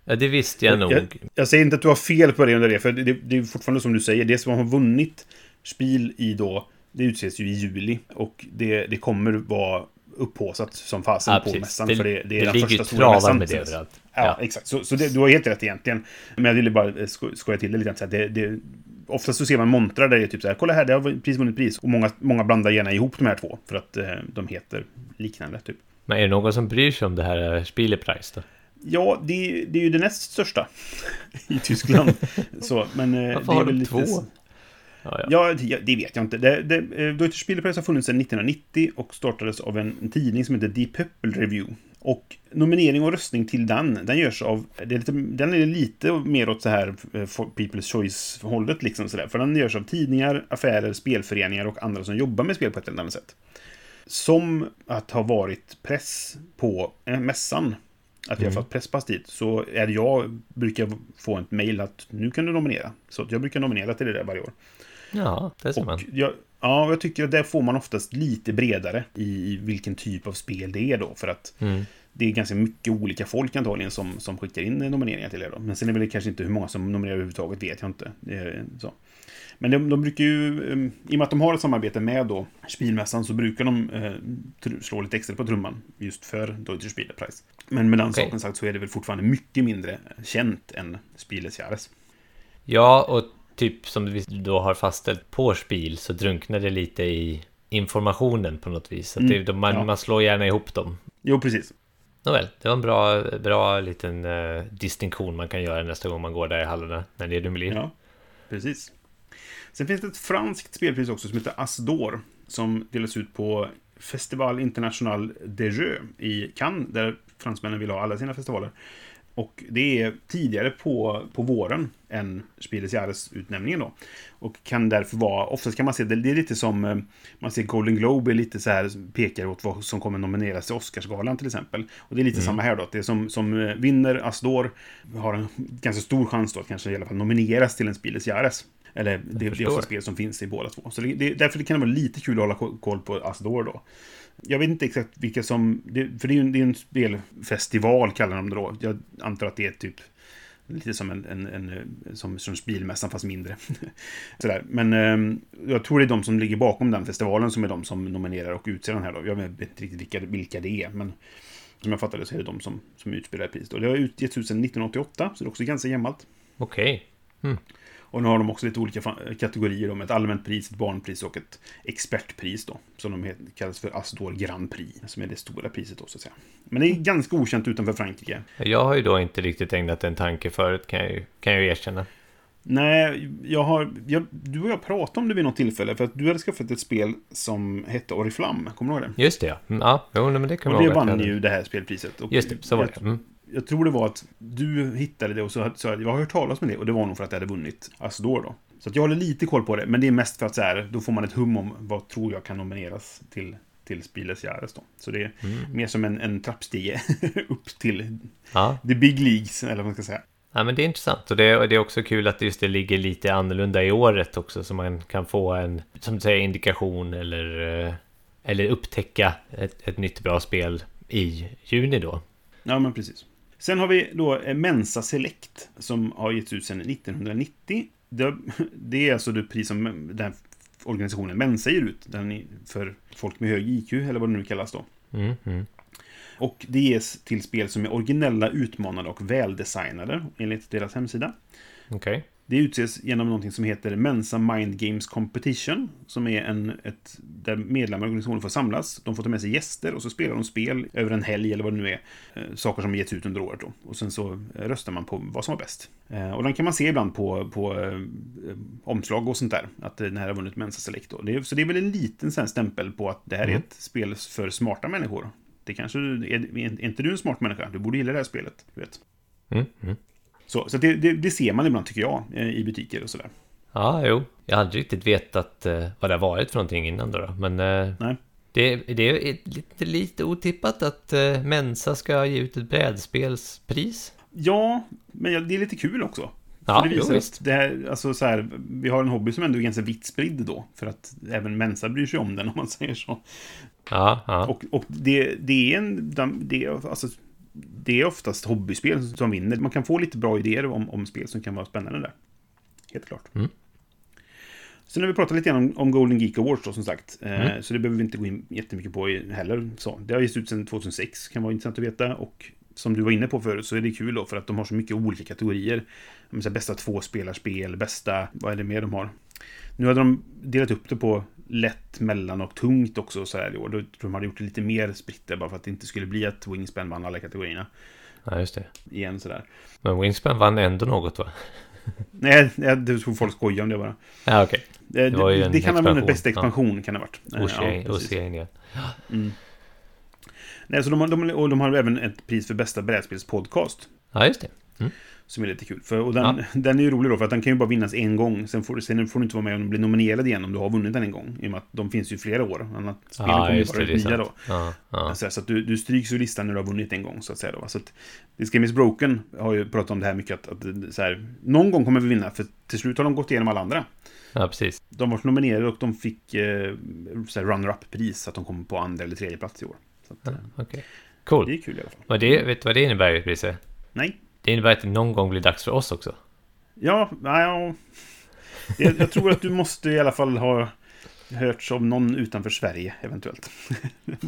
Ja, det visste jag nog. Jag, jag säger inte att du har fel på det under det, för det, det är fortfarande som du säger, det som har vunnit Spiel i då, det utses ju i juli. Och det, det kommer vara upphåsat som fasen Ja, på mässan. Det- för det, det är det den ligger första stora mässan. med det överallt. Ja, Ja. exakt. Så, så det, du har helt rätt egentligen. Men jag ville bara eh, sko- skoja till det lite. Så det, det, oftast så ser man montrar där det är typ så här, kolla här, det har precis vunnit pris. Och många, många blandar gärna ihop de här två. För att eh, de heter liknande, typ. Men är det någon som bryr sig om det här Spielepreis då? Ja, det, det är ju det näst största i Tyskland. så, men eh, Varför det är har väl de lite... två? Ja, ja. Ja, det, vet jag inte. Det, det, eh, Deutsche Spielepreis har funnits sedan 1990 och startades av en, en tidning som heter Die Pöppel Review. Och nominering och röstning till den, den görs av... Det är lite, den är lite mer åt så här eh, People's Choice-hållet liksom sådär. För den görs av tidningar, affärer, spelföreningar och andra som jobbar med spel på ett eller annat sätt. Som att ha varit press på eh, mässan. Att vi har fått presspass dit. Så är jag brukar få ett mail att nu kan du nominera. Så jag brukar nominera till det där varje år. ja det ser man. Jag, ja, jag tycker att där får man oftast lite bredare i vilken typ av spel det är då. För att Mm. det är ganska mycket olika folk antagligen som, som skickar in nomineringar till er då. Men sen är det väl kanske inte hur många som nominerar överhuvudtaget, vet jag inte. Är så. Men de, de brukar ju, eh, i och med att de har ett samarbete med då Spielmässan så brukar de eh, slå lite extra på trumman just för Deutsche Spielepreis. Men med den Okej. saken sagt så är det väl fortfarande mycket mindre känt än Spieles Jahres. Ja, och typ som vi då har fastställt på Spiel så drunknar det lite i informationen på något vis. Så att det, Mm, man, ja. man slår gärna ihop dem. Jo, precis. Nåväl, det var en bra, bra liten uh, distinktion man kan göra nästa gång man går där i hallarna när det är Dumoulin. Ja, precis. Sen finns det ett franskt spelpris också som heter Asdor. Som delas ut på Festival International des Jeux i Cannes. Där fransmännen vill ha alla sina festivaler. Och det är tidigare på, på våren än Spieles Jahres-utnämningen då. Och kan därför vara, oftast kan man se det, det är lite som, eh, man ser Golden Globe är lite så här, pekar åt vad som kommer nomineras till Oscarsgalan till exempel. Och det är lite samma här då, att det som, som eh, vinner Asdor har en ganska stor chans då att kanske i alla fall nomineras till en Spieles Jahres. Eller det, det är också spel som finns i båda två. Så det, det, därför kan det vara lite kul att hålla ko- koll på Asdor då. Jag vet inte exakt vilka som... Det, för det är ju en, det är en spelfestival kallar de det då. Jag antar att det är typ lite som en, en, en som, som bilmässan fast mindre. Sådär. Men eh, jag tror det är de som ligger bakom den festivalen som är de som nominerar och utser den här då. Jag vet inte riktigt vilka, vilka det är, men som jag fattar det så är det de som, som utspelar priset. Och det har utgetts ut sedan 1988, så det är också ganska gammalt. Okej. Hmm. Och nu har de också lite olika kategorier ett allmänt pris, ett barnpris och ett expertpris då. Som de kallas för Astor Grand Prix, som är det stora priset då så att säga. Men det är ganska okänt utanför Frankrike. Jag har ju då inte riktigt ägnat en tanke förut kan jag ju, kan jag ju erkänna. Nej, jag har... Jag, du och jag pratade om det vid något tillfälle, för att du hade skaffat ett spel som hette Oriflam. Kommer du ihåg det? Just det ja. Mm, ja, jo, men det kan Och det ihåg vann ju det här spelpriset. Och Just det, så var det. Mm. Jag tror det var att du hittade det och så sa jag, jag har hört talas om det. Och det var nog för att det hade vunnit Asdor då. Så jag håller lite koll på det, men det är mest för att så här, då får man ett hum om vad tror jag kan nomineras till, till Spieles Jahres då. Så det är Mm. mer som en, en trappstige upp till Ja. the big leagues, eller vad man ska säga. ja, men det är intressant. Och det, och det är också kul att just det ligger lite annorlunda i året också. Så man kan få en, som du säger, indikation eller, eh, eller upptäcka ett, ett nytt bra spel i juni då. Ja, men precis. Sen har vi då eh, Mensa Select som har getts ut sedan 1990. Det, är alltså det pris som den här organisationen Mensa ger ut. Den för folk med hög IQ, eller vad det nu kallas då. Mm, mm. Och det ges till spel som är originella, utmanande och väldesignade, enligt deras hemsida. Okej. Det utses genom någonting som heter Mensa Mind Games Competition. Som är en, ett, där medlemmar i organisationen får samlas. De får ta med sig gäster och så spelar de spel över en helg eller vad det nu är. Eh, saker som getts ut under året då. Och sen så eh, röstar man på vad som var bäst. Eh, och den kan man se ibland på, på omslag och sånt där. Att den här har vunnit Mensa Select då. Det är, så det är väl en liten här stämpel på att det här är Mm. ett spel för smarta människor. Det kanske, är, är inte du en smart människa? Du borde gilla det här spelet. Du vet. Mm, mm. Så, så det, det, det ser man ibland tycker jag eh, i butiker och sådär. Ja, jo. Jag hade riktigt vetat eh, vad det har varit för någonting innan då. då. Men eh, Nej. det, det är lite, lite otippat att Mensa ska ge ut ett brädspelspris. Ja, men det är lite kul också. Ja, det jo, visar visst. att det här, alltså så här, vi har en hobby som ändå är ganska vitt spridd då. För att även Mensa bryr sig om den om man säger så. Ja, ja. Och, och det, det är en... de- Det alltså, det är oftast hobbyspel som vinner. Man kan få lite bra idéer om, om spel som kan vara spännande där. Helt klart. Mm. Sen har vi pratat lite grann om, om Golden Geek Awards då, som sagt. Eh, Mm. Så det behöver vi inte gå in jättemycket på heller. Så, det har getts ut sedan 2006, kan vara intressant att veta. Och som du var inne på förut så är det kul då för att de har så mycket olika kategorier. Säger bästa tvåspelarspel, bästa... Vad är det mer de har? Nu hade de delat upp det på lätt, mellan och tungt också så här i år. Då tror de hade gjort det lite mer spritt där, bara för att det inte skulle bli att Wingspan vann alla kategorierna. ja, just det. Igen sådär. Men Wingspan vann ändå något va? Nej, jag tror folk skojar om det bara. Ja, okej. Det, var ju det, en det kan ha expansion, bästa expansion, kan det ha varit. Eh, Ocean- precis. Oceania. Mm. Nej, så de, har- de, och de har även ett pris för bästa brädspelspodcast. Ja, just det. Som är lite kul. För, och den, den är ju rolig då, för att den kan ju bara vinnas en gång. Sen får, sen får du inte vara med om du blir nominerad igen om du har vunnit den en gång. I och med att de finns ju flera år. Annat spelen Ja, kommer ju det. Det är nya då. Ja, ja. Alltså, så att du, du stryks ur listan när du har vunnit en gång, så att säga. Då. Så att, This Game Is Broken har ju pratat om det här mycket, att, att så här, någon gång kommer vi vinna, för till slut har de gått igenom alla andra. ja, precis. De var nominerade och de fick eh, så runner-up-pris, så att de kom på andra eller tredje plats i år. Så att, eh, Okej. det Cool. är kul i alla fall. Och det, vet du vad det innebär, Brisse? Nej. Det innebär att det någon gång blir dags för oss också. Ja, nej, ja. Jag, jag tror att du måste i alla fall ha hörts av någon utanför Sverige, eventuellt.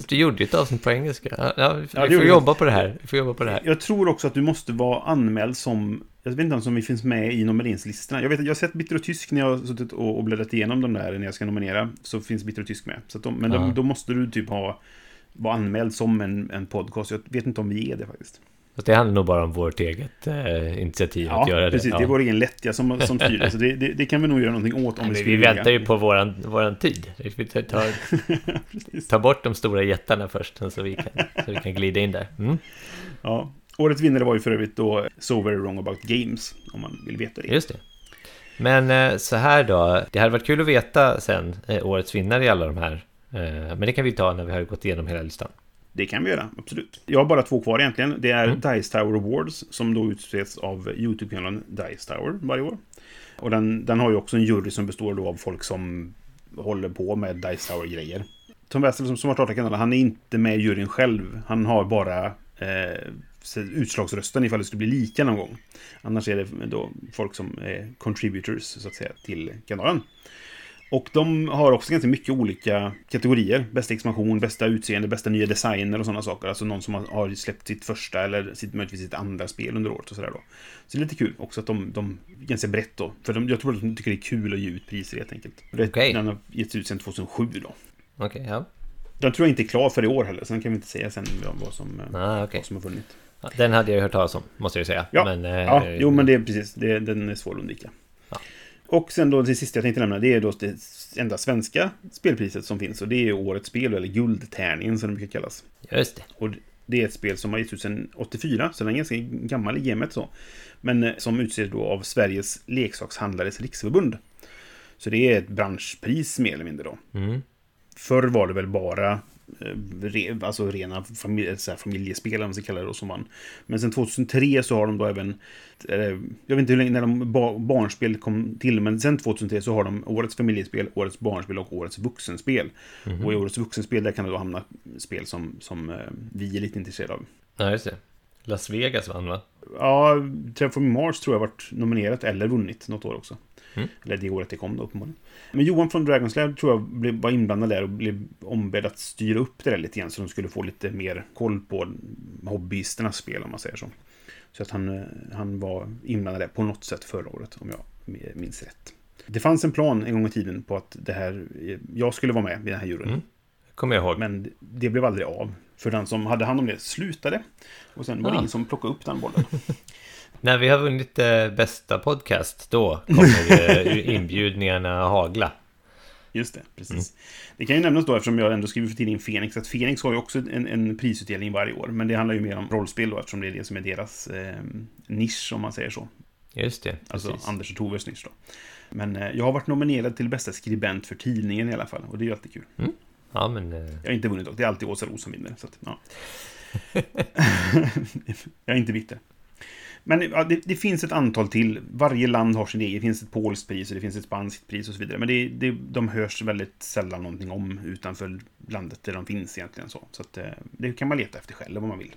Du gjorde ju ett avsnitt på engelska. Ja, vi, får jobba på det här. Vi får jobba på det här. Jag tror också att du måste vara anmäld som... Jag vet inte ens om vi finns med i nomineringslistorna. Jag vet jag har sett Bitter och Tysk när jag har suttit och, och bläddrat igenom de där när jag ska nominera. Så finns Bitter och Tysk med. Så de, men Ja. de, då måste du typ ha... Vara anmäld som en, en podcast. Jag vet inte om vi är det faktiskt. Fast det handlar nog bara om vårt eget eh, initiativ att göra Ja, det. precis. Ja. Det är vår egen lättja som, som styr det. Så det, det, det kan vi nog göra någonting åt om Nej, vi skulle vi vilja. väntar ju på våran, våran tid. Vi tar, tar, Precis. tar bort de stora jättarna först så vi kan, så vi kan glida in där. Mm, Ja. Årets vinnare var ju för övrigt då So Very Wrong About Games, om man vill veta det. just det. Men eh, så här då. Det hade varit kul att veta sen eh, årets vinnare i alla de här. Eh, men det kan vi ta när vi har gått igenom hela listan. Det kan vi göra, absolut. Jag har bara två kvar egentligen. Det är Mm. Dice Tower Awards, som då utses av YouTube-kanalen Dice Tower varje år. Och den, den har ju också en jury som består då av folk som håller på med Dice Tower-grejer. Tom Wessel som, som har startat kanalen, han är inte med i juryn själv. Han har bara eh, utslagsrösten ifall det skulle bli lika någon gång. Annars är det då folk som är contributors, så att säga, till kanalen. Och de har också ganska mycket olika kategorier. Bästa expansion, bästa utseende, bästa nya designer och sådana saker. Alltså någon som har- släppt sitt första eller sitt, möjligtvis sitt andra spel under året och sådär då. Så det är lite kul också att de, de ganska brett då. För de, jag tror att de tycker det är kul att ge ut priser helt enkelt. Okej. Den har getts ut sedan 2007 då. Okej, ja. Den tror jag inte är klar för i år heller. Sen kan vi inte säga sen vad- som, eh, Ah, okej. vad som har vunnit. Den hade jag hört talas om, måste jag säga. Ja, men, eh, ja jo men det är precis. Det, den är svår att undvika. Och sen då det sista jag tänkte nämna, det är då det enda svenska spelpriset som finns. Och det är Årets spel, eller Guldtärningen som det brukar kallas. Just det. Och det är ett spel som har getts ut sedan 84, så den är ganska gammal i gamet så. Men eh, som utses då av Sveriges leksakshandlares riksförbund. Så det är ett branschpris mer eller mindre då. Mm. Förr var det väl bara re, alltså rena familje, så här, familjespel, om man ska kalla det då, som vann. Men sen 2003 så har de då även, eh, jag vet inte hur länge när de ba, barnspel kom till, men sen 2003 så har de årets familjespel, årets barnspel och årets vuxenspel. Och i årets vuxenspel där kan det då hamna spel som, som eh, vi är lite intresserade av. Ja, just det. Las Vegas vann va? Ja, Terraforming Mars tror jag varit nominerat eller vunnit något år också. Mm. Eller det året det kom då uppenbarligen. Men Johan från Dragon's Lab tror jag blev, var inblandad där och blev ombedd att styra upp det där lite grann så de skulle få lite mer koll på hobbyisternas spel om man säger så. Så att han, eh, han var inblandad där på något sätt förra året om jag minns rätt. Det fanns en plan en gång i tiden på att det här, jag skulle vara med i den här juryn. Mm. Kommer jag ihåg. Men det blev aldrig av. För den som hade hand om det slutade. Och sen var det Ja. ingen som plockade upp den bollen. När vi har vunnit eh, bästa podcast, då kommer eh, inbjudningarna hagla. Just det, precis. Det kan ju nämnas då, eftersom jag ändå skriver för tidningen Fenix, att Fenix har ju också en, en prisutdelning varje år. Men det handlar ju mer om rollspel då, eftersom det är det som är deras eh, nisch, om man säger så. Just det, Alltså precis. Anders och Toves nisch då. Men eh, jag har varit nominerad till bästa skribent för tidningen i alla fall, och det är ju alltid kul. Ja, men... eh, Jag har inte vunnit dock, det är alltid Åsa Ros som vinner. Så att, ja. jag är inte bitter. Men det, det finns ett antal till. Varje land har sin egen. Det finns ett polskt pris och det finns ett spanskt pris och så vidare. Men det, det, de hörs väldigt sällan någonting om utanför landet där de finns egentligen. Så, så att, eh, det kan man leta efter själv om man vill.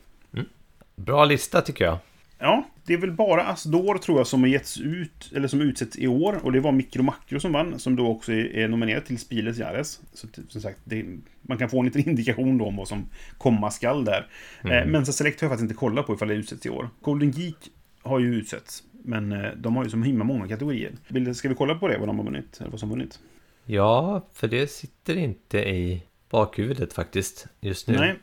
Bra lista tycker jag. Ja, det är väl bara Asdor tror jag som har getts ut, eller som utsätts i år. Och det var Mikro Makro som vann, som då också är, nominerad till Spiles Jares. Så som sagt, det, man kan få en liten indikation då om vad som komma skall där. Eh, Mensa Select har jag faktiskt inte kollat på ifall det utsätts i år. Golden Geek har ju utsätts, men eh, de har ju så himla många kategorier. Ska vi kolla på det, vad de har vunnit? Eller vad som vunnit? Ja, för det sitter inte i bakhuvudet faktiskt just nu. Nej,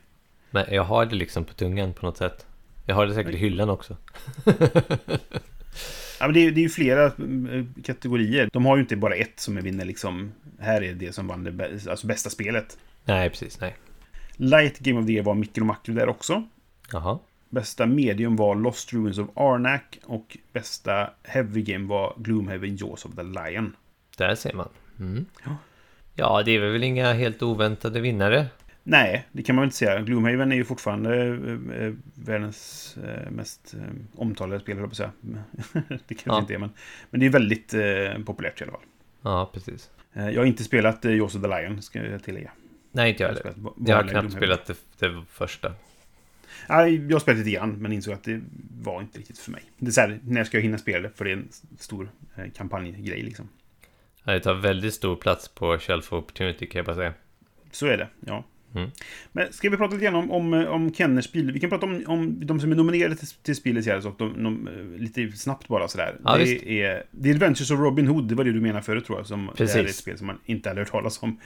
Men jag har det liksom på tungan på något sätt. Jag har det säkert i hyllan också. ja, men det, är, det är ju flera eh, kategorier. De har ju inte bara ett som är vinner liksom. Här är det som vann det bä- alltså bästa spelet. Nej, precis. Nej. Light Game of the Year var Mikro Makro där också. Jaha. Bästa medium var Lost Ruins of Arnak och bästa heavy game var Gloomhaven Jaws of the Lion. Där ser man. Mm. Ja. Ja, det är väl inga helt oväntade vinnare. Nej, det kan man väl inte säga. Gloomhaven är ju fortfarande eh, eh, världens eh, mest omtalade spel, höll jag på att säga. det kanske Ja. inte är, men, men det är väldigt populärt i alla fall. Ja, precis. Jag har inte spelat Jaws of the Lion, ska jag tillägga. Nej, inte jag heller. Jag har knappt Gloomhaven. spelat det, det första. Jag har spelat lite grann, men insåg att det var inte riktigt för mig. Det är så här, när ska jag hinna spela det? För det är en stor eh, kampanjgrej liksom. Ja, Det tar väldigt stor plats på Shelf Opportunity kan jag bara säga. Så är det, ja. Mm. Men ska vi prata lite grann om, om, om Kenners bil? Vi kan prata om, om de som är nominerade till, till Spilets Järves och de, de, eh, lite snabbt bara sådär. Ja, det visst. är The Adventures of Robin Hood, det var det du menade förut tror jag. Som, Det här är ett Precis. spel som man inte hade hört talas om.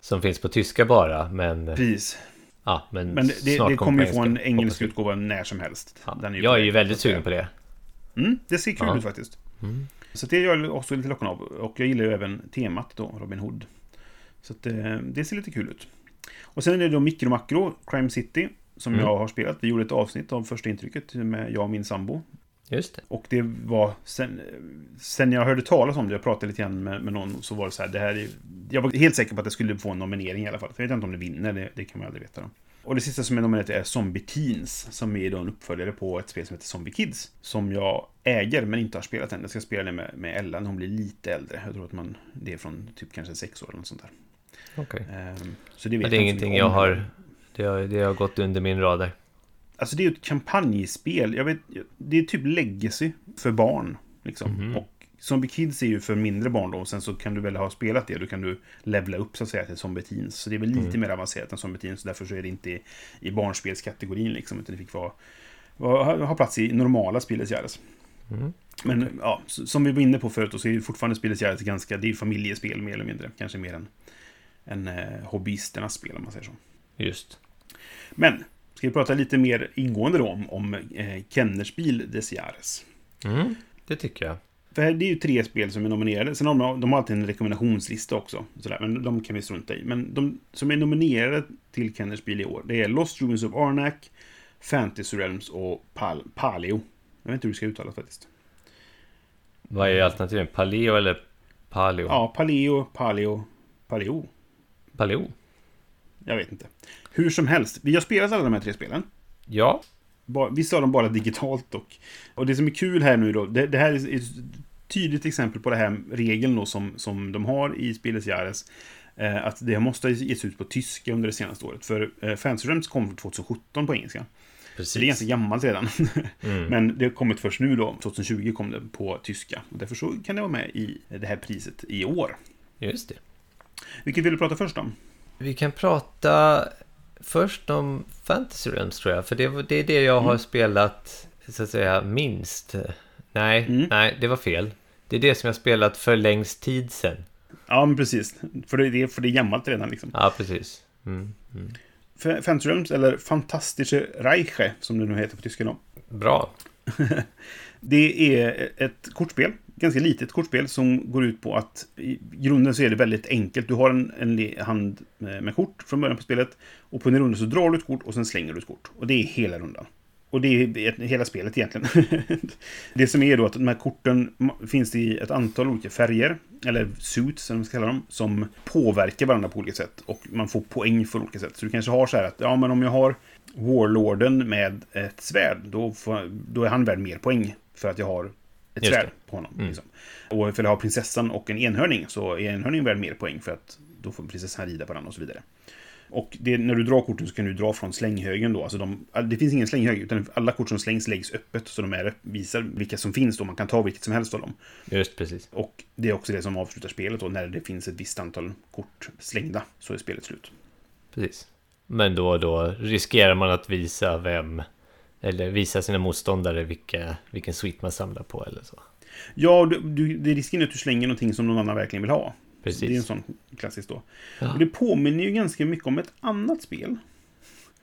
Som finns på tyska bara, men... Precis. Ja, men, Men det, det kommer ju få en engelsk utgåva när som helst. Ja, är jag är ju väldigt sugen på det. Mm, det ser kul Ja. ut faktiskt. Mm. Så det är jag också lite lockad av. Och jag gillar ju även temat då, Robin Hood. Så att, eh, det ser lite kul ut. Och sen är det då Mikro Makro, Crime City, som Mm. jag har spelat. Vi gjorde ett avsnitt av första intrycket med jag och min sambo. Just det. Och det var sen, sen jag hörde talas om det, jag pratade lite grann med, med någon, så var det så här, det här är, Jag var helt säker på att det skulle få en nominering i alla fall. Jag vet inte om det vinner, det, det kan man aldrig veta. Då. Och det sista som är nominerat är Zombie Teens, som är då en uppföljare på ett spel som heter Zombie Kids. Som jag äger, men inte har spelat än. Jag ska spela det med, med Ella när hon blir lite äldre. Jag tror att man, det är från typ kanske sex år eller något sånt där. Okej. Ehm, så det vet Men det är ingenting jag har... Det har, det har gått under min radar. Alltså det är ju ett kampanjspel. Jag vet, det är typ legacy för barn. Liksom. Mhm. Och Zombie Kids är ju för mindre barn då. Och sen så kan du väl ha spelat det. Då kan du levla upp så att säga till Zombie Teens. Så det är väl lite Mm. mer avancerat än Zombie Teens. Så därför så är det inte i, i barnspelskategorin liksom. Utan det fick vara, vara, ha- plats i normala spelets Gärdes. Mm. Men ja, som vi var inne på förut då, så är ju fortfarande spelets Gärdes ganska... Det är familjespel mer eller mindre. Kanske mer än, än eh, hobbyisternas spel om man säger så. Just. Men, ska vi prata lite mer ingående då om, om eh, Kenners bil des Jahres. Mm, det tycker jag. För här, det är ju tre spel som är nominerade. Sen har de, de har alltid en rekommendationslista också. Sådär, men de kan vi strunta i. Men de som är nominerade till Kenners bil i år, det är Lost Ruins of Arnak, Fantasy Realms och Pal Paleo. Jag vet inte hur det ska uttalas faktiskt. Vad är alternativen? Paleo eller Paleo? Ja, Paleo, Paleo, Paleo. Paleo? Jag vet inte. Hur som helst, vi har spelat alla de här tre spelen. Ja. Vissa av dem bara digitalt dock. Och det som är kul här nu då, det, det här är ett tydligt exempel på det här regeln då som, som de har i Speles Jahres. Eh, att det måste ges ut på tyska under det senaste året. För eh, Realms kom 2017 på engelska. Precis. Så det är ganska gammalt redan. Mm. Men det har kommit först nu då. 2020 kom det på tyska. Och därför så kan det vara med i det här priset i år. Just det. Vilket vill du prata först om? Vi kan prata först om Fantasy Realms tror jag. För det, det är det jag har spelat, så att säga, minst. Nej, Mm. nej, det var fel. Det är det som jag spelat för längst tid sedan. Ja, men precis. För det är, för det är gammalt redan liksom. Ja, precis. Mm. Mm. Fantasy Realms, eller Fantastische Reiche, som det nu heter på tyska. Bra. Det är ett kortspel, ganska litet kortspel, som går ut på att i grunden så är det väldigt enkelt. Du har en, en hand med kort från början på spelet. Och på en runda så drar du ett kort och sen slänger du ett kort. Och det är hela rundan. Och det är hela spelet egentligen. det som är då att de här korten finns i ett antal olika färger, eller suits som man ska kalla dem, som påverkar varandra på olika sätt. Och man får poäng för olika sätt. Så du kanske har så här att, ja men om jag har Warlorden med ett svärd, då, får, då är han värd mer poäng. För att jag har ett Just svärd det. på honom. Mm. Liksom. Och att jag har prinsessan och en enhörning så är enhörningen värd mer poäng för att då får prinsessan rida på den och så vidare. Och det, när du drar korten så kan du dra från slänghögen då. Alltså de, det finns ingen slänghög, utan alla kort som slängs läggs öppet. Så de är, visar vilka som finns då. Man kan ta vilket som helst av dem. Just precis. Och det är också det som avslutar spelet då. När det finns ett visst antal kort slängda så är spelet slut. Precis. Men då då riskerar man att visa vem, eller visa sina motståndare vilka, vilken suite man samlar på eller så. Ja, du, du, det är risken att du slänger någonting som någon annan verkligen vill ha. Precis. Det är en sån klassisk då. Ja. Och det påminner ju ganska mycket om ett annat spel.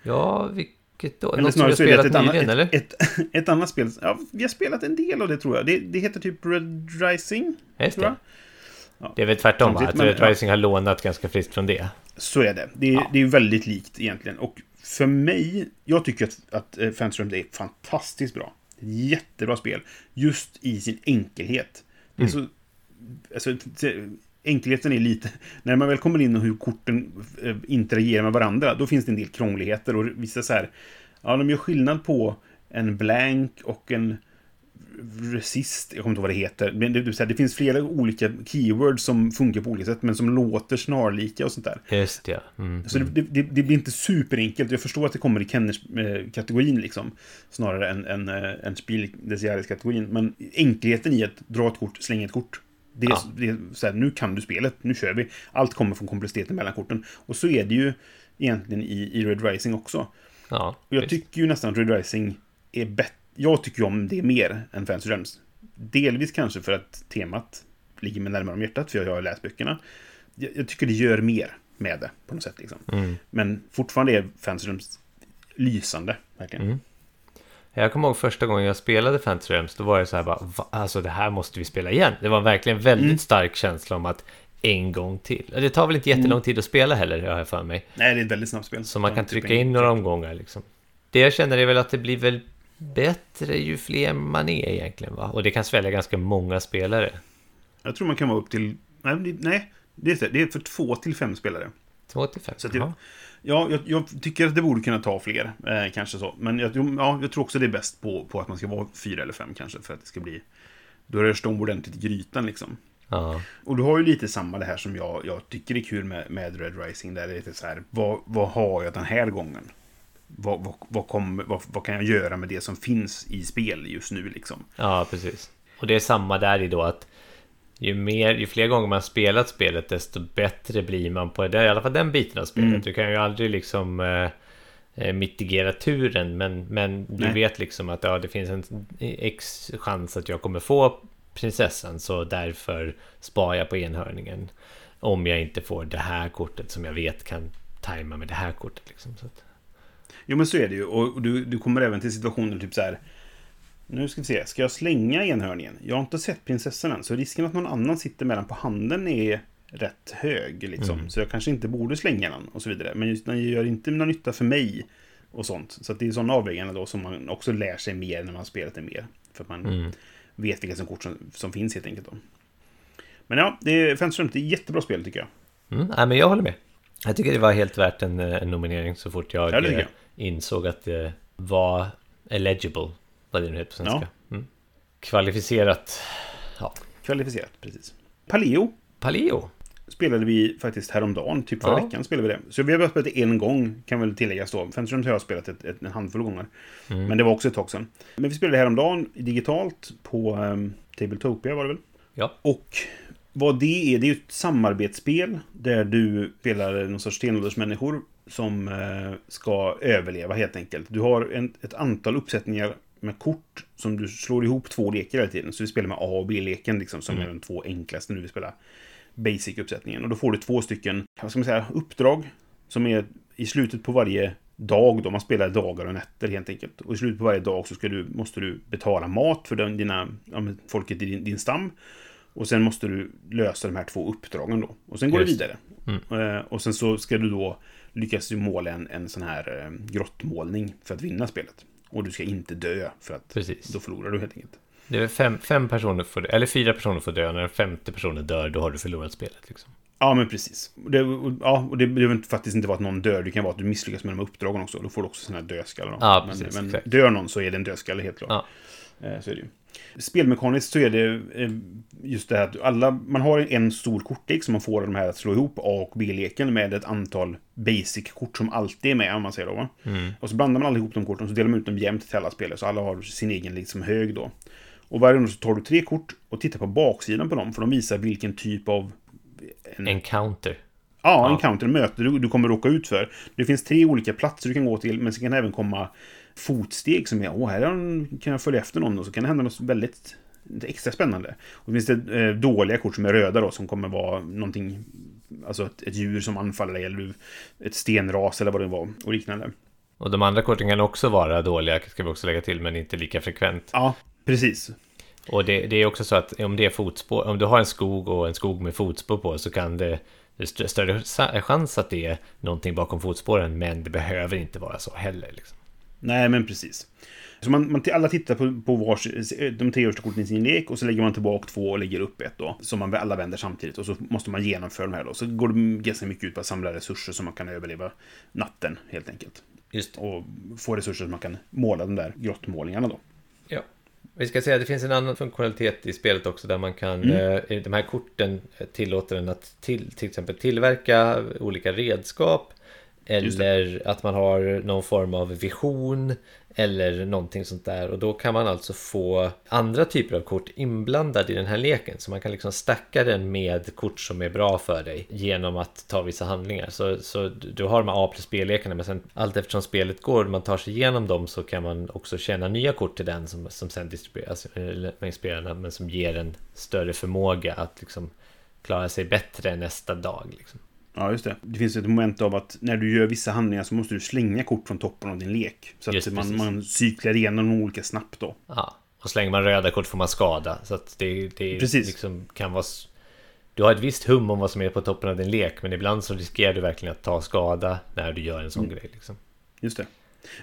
Ja, vilket då? Eller Något som vi har spelat ett, annat, nyligen, eller? ett, ett, ett annat spel. Ja, vi har spelat en del av det tror jag. Det, det heter typ Red Rising. Just tror jag. det. Det är väl tvärtom, va? Samtidigt, Att men- Red ja. Rising har lånat ganska friskt från det. Så är det. Det är, Ja. det är väldigt likt egentligen. Och för mig, jag tycker att, att eh, Realms är fantastiskt bra. Jättebra spel. Just i sin enkelhet. Så... Alltså, det- enkelheten är lite... När man väl kommer in och hur korten eh, interagerar med varandra, då finns det en del krångligheter och vissa så här... Ja, de gör skillnad på en blank och en resist, jag kommer inte ihåg vad det heter. Men det, här, det finns flera olika keywords som funkar på olika sätt, men som låter snarlika och sånt där. Just ja. Mm. Så det, det, det blir inte superenkelt. Jag förstår att det kommer i Kenners-kategorin liksom. Snarare än, än, äh, än Spiel kategorin Men enkelheten i att dra ett kort, slänga ett kort. Det är, Ja. det är så här, nu kan du spelet, nu kör vi. Allt kommer från komplexiteten mellan korten. Och så är det ju egentligen i, i Red Rising också. Ja, Och jag visst. tycker ju nästan att Red Rising är bättre. Jag tycker ju om det mer än Fantasy Realms. Delvis kanske för att temat ligger mig närmare om hjärtat, för jag har läst böckerna. Jag, jag tycker det gör mer med det, på något sätt. Liksom. Mm. Men fortfarande är Fantasy Realms lysande, verkligen. Mm. Jag kommer ihåg första gången jag spelade Fantasy Realms, då var det så här bara, "Va? alltså det här måste vi spela igen. Det var verkligen väldigt Mm. stark känsla om att en gång till. Det tar väl inte jättelång Mm. tid att spela heller, har jag för mig. Nej, det är ett väldigt snabbt spel. Så man kan typ trycka in några omgångar liksom. Det jag känner är väl att det blir väl bättre ju fler man är egentligen va? Och det kan svälja ganska många spelare. Jag tror man kan vara upp till... Nej, nej det, är, det är för två till fem spelare. 2 till 5. Så det- Ja, jag, jag tycker att det borde kunna ta fler, eh, kanske så. Men jag, ja, jag tror också det är bäst på, på att man ska vara fyra eller fem kanske, för att det ska bli... Då rörs de ordentligt i grytan liksom. Ja, Och du har ju lite samma det här som jag, jag tycker är kul med, med Red Rising, där det är lite så här, vad, vad har jag den här gången? Vad, vad, vad, kommer- vad, vad kan jag göra med det som finns i spel just nu liksom? ja, precis. Och det är samma där i då att ju, mer, ju fler gånger man spelat spelet desto bättre blir man på det, i alla fall den biten av spelet. Mm. Du kan ju aldrig liksom eh, eh, mitigera turen men, men du Nej. vet liksom att ja, det finns en x chans att jag kommer få prinsessan så därför sparar jag på enhörningen. Om jag inte får det här kortet som jag vet kan tajma med det här kortet. Liksom. Så att, Jo men så är det ju. Och du, du kommer även till situationer typ så här. Nu ska vi se, ska jag slänga enhörningen? Jag har inte sett prinsessan än, så risken att någon annan sitter mellan på handen är rätt hög. Liksom. Mm. Så jag kanske inte borde slänga den och så vidare. Men just den gör inte någon nytta för mig. Och sånt. Så det är sådana avvägningar då som man också lär sig mer när man har spelat det mer. För att man mm. vet vilka som kort som, som finns helt enkelt. Då. Men ja, det är, Fantasy det är ett jättebra spel tycker jag. Mm, nej, men jag håller med. Jag tycker det var helt värt en, eh, en nominering så fort jag, Ja, eh, insåg att det var eligible, vad det nu heter på svenska. Mm. Kvalificerat. Ja. Kvalificerat, precis. Paleo. Paleo. spelade vi faktiskt häromdagen, typ förra Ja. veckan spelade vi det. Så vi har bara spelat det en gång, kan väl tilläggas då. Fencerström har jag spelat ett, ett, en handfull gånger. Mm. Men det var också ett tag sedan. Men vi spelade häromdagen digitalt på um, Tabletopia var det väl? Ja, Och vad det är, det är ju ett samarbetsspel där du spelar någon sorts stenåldersmänniskor som eh, ska överleva helt enkelt. Du har en, ett antal uppsättningar med kort som du slår ihop två lekar hela tiden. Så vi spelar med A och B-leken liksom, som är de två enklaste nu vi spelar Basic-uppsättningen. Och då får du två stycken, vad ska man säga, uppdrag som är i slutet på varje dag då. Man spelar dagar och nätter helt enkelt. Och i slutet på varje dag så du, måste du betala mat för den, dina, folket i din, din stam. Och sen måste du lösa de här två uppdragen då. Och sen går Just. du vidare. Eh, och sen så ska du då lyckas du måla en, en sån här eh, grottmålning för att vinna spelet. Och du ska inte dö för att Precis. då förlorar du helt enkelt. det är fem, fem personer får, eller fyra personer får dö. När den femte personen dör, då har du förlorat spelet. Liksom. Ja, men precis. Det, ja, och det behöver faktiskt inte vara att någon dör. Det kan vara att du misslyckas med de här uppdragen också. Då får du också såna här dödskallar. Ja, men precis, men exakt. dör någon så är det en dödskalle helt klart. Ja. Eh, Så är det ju. Spelmekaniskt så är det eh, just det här att alla, man har en stor kortlek som man får de här att slå ihop A och B-leken med ett antal basic-kort som alltid är med om man säger då. Mm. Och så blandar man allihop de korten och så delar man ut dem jämnt till alla spelare så alla har sin egen liksom hög då. Och varje gång så tar du tre kort och tittar på baksidan på dem för de visar vilken typ av Encounter. Ja, en counter, en möte du, du kommer råka ut för. Det finns tre olika platser du kan gå till, men så kan även komma fotsteg som är, åh, här kan jag följa efter någon och så kan det hända något väldigt extra spännande. Och så finns det eh, dåliga kort som är röda då, som kommer vara någonting, alltså ett, ett djur som anfaller dig, eller ett stenras eller vad det var, och liknande. Och de andra korten kan också vara dåliga, ska vi också lägga till, men inte lika frekvent. Ja, precis. Och det, det är också så att om det är fotspår, om du har en skog och en skog med fotspår på så kan det, det är st- större chans att det är någonting bakom fotspåren, men det behöver inte vara så heller. Liksom. Nej, men precis. Så man, man alla tittar på, på vars, de tre översta korten i sin lek och så lägger man tillbaka två och lägger upp ett då. Som man alla vänder samtidigt och så måste man genomföra de här då. Så går det ganska mycket ut på att samla resurser så man kan överleva natten helt enkelt. Just Och få resurser så man kan måla de där grottmålningarna då. Ja. Vi ska säga att det finns en annan funktionalitet i spelet också där man kan, eh, de här korten tillåter en att till, till exempel tillverka olika redskap eller att man har någon form av vision eller någonting sånt där. Och då kan man alltså få andra typer av kort inblandade i den här leken. Så man kan liksom stacka den med kort som är bra för dig genom att ta vissa handlingar. Så, så du har de här A plus B-lekarna men sen allt eftersom spelet går och man tar sig igenom dem så kan man också tjäna nya kort till den som, som sen distribueras med spelarna men som ger en större förmåga att liksom klara sig bättre nästa dag liksom. Ja, just det. Det finns ett moment av att när du gör vissa handlingar så måste du slänga kort från toppen av din lek. Så Just att man, man cyklar igenom de olika snabbt då. Ja, och slänger man röda kort får man skada. Så att det, det Precis. liksom kan vara... Du har ett visst hum om vad som är på toppen av din lek, men ibland så riskerar du verkligen att ta skada när du gör en sån grej. Liksom. Just det.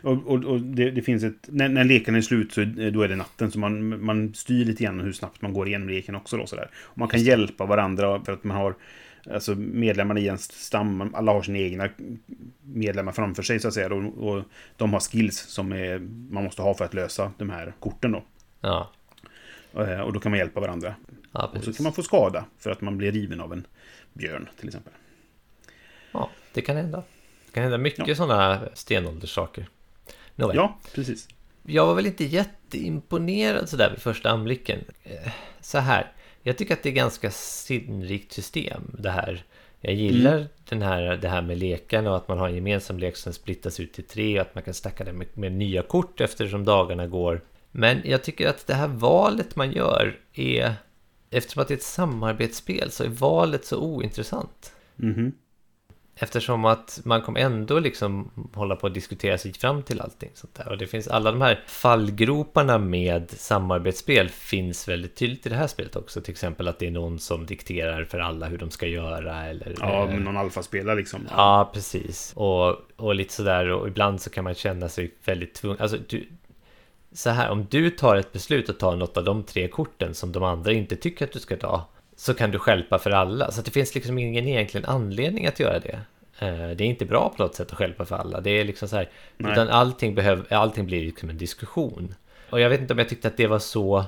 Och, och, och det, det finns ett... När, när leken är slut så är- då är det natten. Så man, man styr lite grann hur snabbt man går igenom leken också. Då, sådär. Och man kan hjälpa varandra för att man har... Alltså medlemmarna i en stam, alla har sina egna medlemmar framför sig så att säga. Och, och de har skills som är, man måste ha för att lösa de här korten då. Ja, Eh, Och då kan man hjälpa varandra. ja Och så kan man få skada för att man blir riven av en björn till exempel. Ja, det kan hända. Det kan hända mycket Ja. sådana stenålderssaker. Nåväl. Ja, precis. Jag var väl inte jätteimponerad sådär vid första anblicken. Eh, Så här, jag tycker att det är ganska sinnrikt system det här. Jag gillar den här, det här med lekarna och att man har en gemensam lek som splittas ut till tre och att man kan stacka det med, med nya kort eftersom dagarna går. Men jag tycker att det här valet man gör är... Eftersom att det är ett samarbetsspel så är valet så ointressant. Mhm. Eftersom att man kommer ändå liksom hålla på att diskutera sig fram till allting sånt där. Och det finns alla de här fallgroparna med samarbetsspel finns väldigt tydligt i det här spelet också. Till exempel att det är någon som dikterar för alla hur de ska göra eller... Ja, eh, men någon alfaspelare liksom. Ja, precis. Och, och lite sådär, och ibland så kan man känna sig väldigt tvungen. Alltså, du, så här, om du tar ett beslut att ta något av de tre korten som de andra inte tycker att du ska ta, så kan du stjälpa för alla. Så det finns liksom ingen egentligen anledning att göra det. Eh, Det är inte bra på något sätt att stjälpa för alla. Det är liksom så här, Nej. utan allting, behöv, allting blir liksom en diskussion. Och jag vet inte om jag tyckte att det var så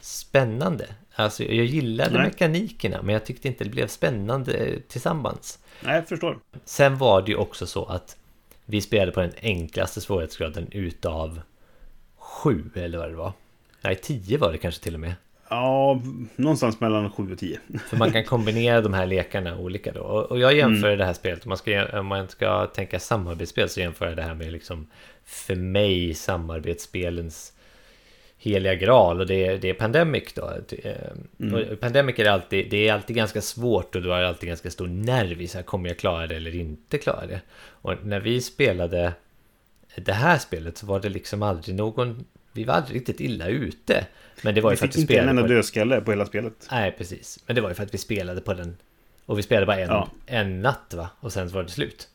spännande. Alltså, jag gillade Nej. mekanikerna, men jag tyckte inte det blev spännande tillsammans. Nej, jag förstår. Sen var det ju också så att vi spelade på den enklaste svårighetsgraden utav sju, eller vad det var. Nej, tio var det kanske till och med. Ja, någonstans mellan 7 och 10. För man kan kombinera de här lekarna olika då. Och jag jämför det här spelet, om man, ska, om man ska tänka samarbetsspel så jämför jag det här med liksom för mig samarbetsspelens heliga graal och det är, det är Pandemic då. Eh, Och Pandemic är alltid, det är alltid ganska svårt och du har alltid ganska stor nerv i så här, kommer jag klara det eller inte klara det? Och när vi spelade det här spelet så var det liksom aldrig någon, vi var aldrig riktigt illa ute. Men det var ju Vi för att fick vi inte en spelade enda på dödskalle på hela spelet. Nej, precis. Men det var ju för att vi spelade på den. Och vi spelade bara en, Ja. en natt va? Och sen var det slut.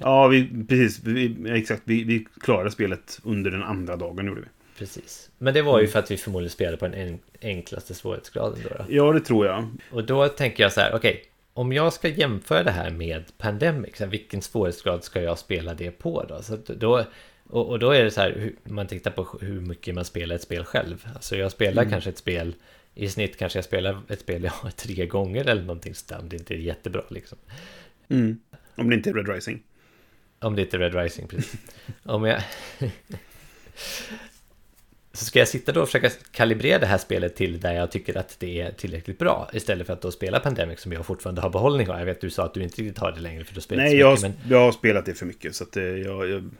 Ja, vi, precis. Vi, exakt. Vi, vi klarade spelet under den andra dagen, gjorde vi. Precis. Men det var Mm. ju för att vi förmodligen spelade på den en, enklaste svårighetsgraden då, då. Ja, det tror jag. Och då tänker jag så här, okej. om jag ska jämföra det här med Pandemic, så här, vilken svårighetsgrad ska jag spela det på då? Så då och, och då är det så här, man tittar på hur mycket man spelar ett spel själv. Alltså jag spelar kanske ett spel, i snitt kanske jag spelar ett spel ja, tre gånger eller någonting om det inte är jättebra liksom. Mm. Om det inte är Red Rising. Om det inte är Red Rising, precis. Om jag... Så ska jag sitta då och försöka kalibrera det här spelet till där jag tycker att det är tillräckligt bra Istället för att då spela Pandemic som jag fortfarande har behållning av Jag vet du sa att du inte riktigt har det längre för du spelar Nej, jag, mycket, har- men jag har spelat det för mycket. Så att eh, jag... jag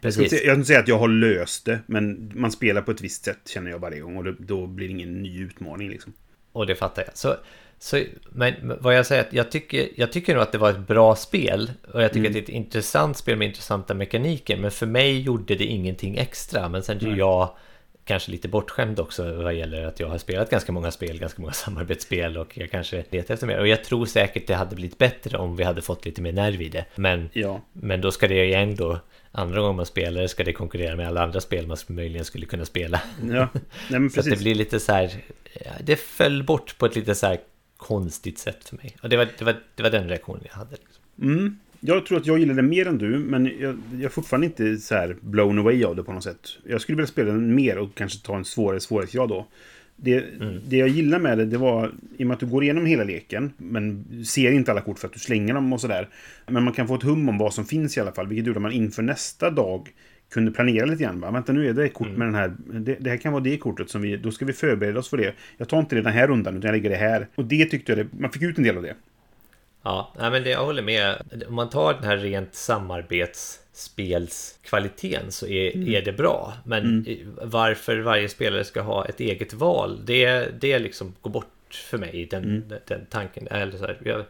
jag ska, jag ska inte säga att jag har löst det, men man spelar på ett visst sätt känner jag varje gång. Och då blir det ingen ny utmaning liksom. Och det fattar jag. Så, så, men vad jag säger, att jag tycker, jag tycker nog att det var ett bra spel. Och jag tycker Mm. att det är ett intressant spel med intressanta mekaniker. Men för mig gjorde det ingenting extra. Men sen Nej. jag kanske lite bortskämd också vad gäller att jag har spelat ganska många spel, ganska många samarbetsspel och jag kanske letar efter mer. Och jag tror säkert det hade blivit bättre om vi hade fått lite mer nerv i det. Men, Ja. men då ska det igen då, andra gången man spelar ska det konkurrera med alla andra spel man möjligen skulle kunna spela. Ja, nej Så det blir lite så här, det föll bort på ett lite så här konstigt sätt för mig. Och det var, det var, det var den reaktionen jag hade. Liksom. Mm. Jag tror att jag gillar det mer än du, men jag, jag är fortfarande inte så här blown away av det på något sätt. Jag skulle vilja spela den mer och kanske ta en svårare svårighetsgrad då. Det, det jag gillar med det, det var i och med att du går igenom hela leken, men ser inte alla kort för att du slänger dem och sådär. Men man kan få ett hum om vad som finns i alla fall, vilket gjorde att man inför nästa dag kunde planera lite grann. Va? Vänta, nu är det ett kort med den här. Det, det här kan vara det kortet som vi... Då ska vi förbereda oss för det. Jag tar inte det den här rundan, utan jag lägger det här. Och det tyckte jag... Det, man fick ut en del av det. Ja, men det, jag håller med. Om man tar den här rent samarbetsspelskvaliteten så är, är det bra. Men varför varje spelare ska ha ett eget val, det, det liksom går bort för mig, den, den tanken. Eller så här, jag,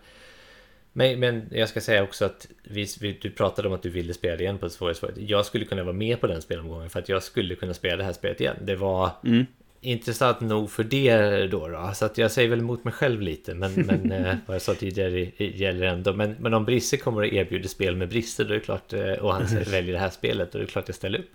men, men jag ska säga också att vi, vi, du pratade om att du ville spela det igen på svårighetsgrad. Jag skulle kunna vara med på den spelomgången för att jag skulle kunna spela det här spelet igen. Det var intressant nog för det då, då. Så att jag säger väl emot mig själv lite. Men, men eh, vad jag sa tidigare gäller ändå. Men, men om Brisse kommer att erbjuda spel med Brisse då är det klart, eh, och han säger, väljer det här spelet, då är det klart jag ställer upp.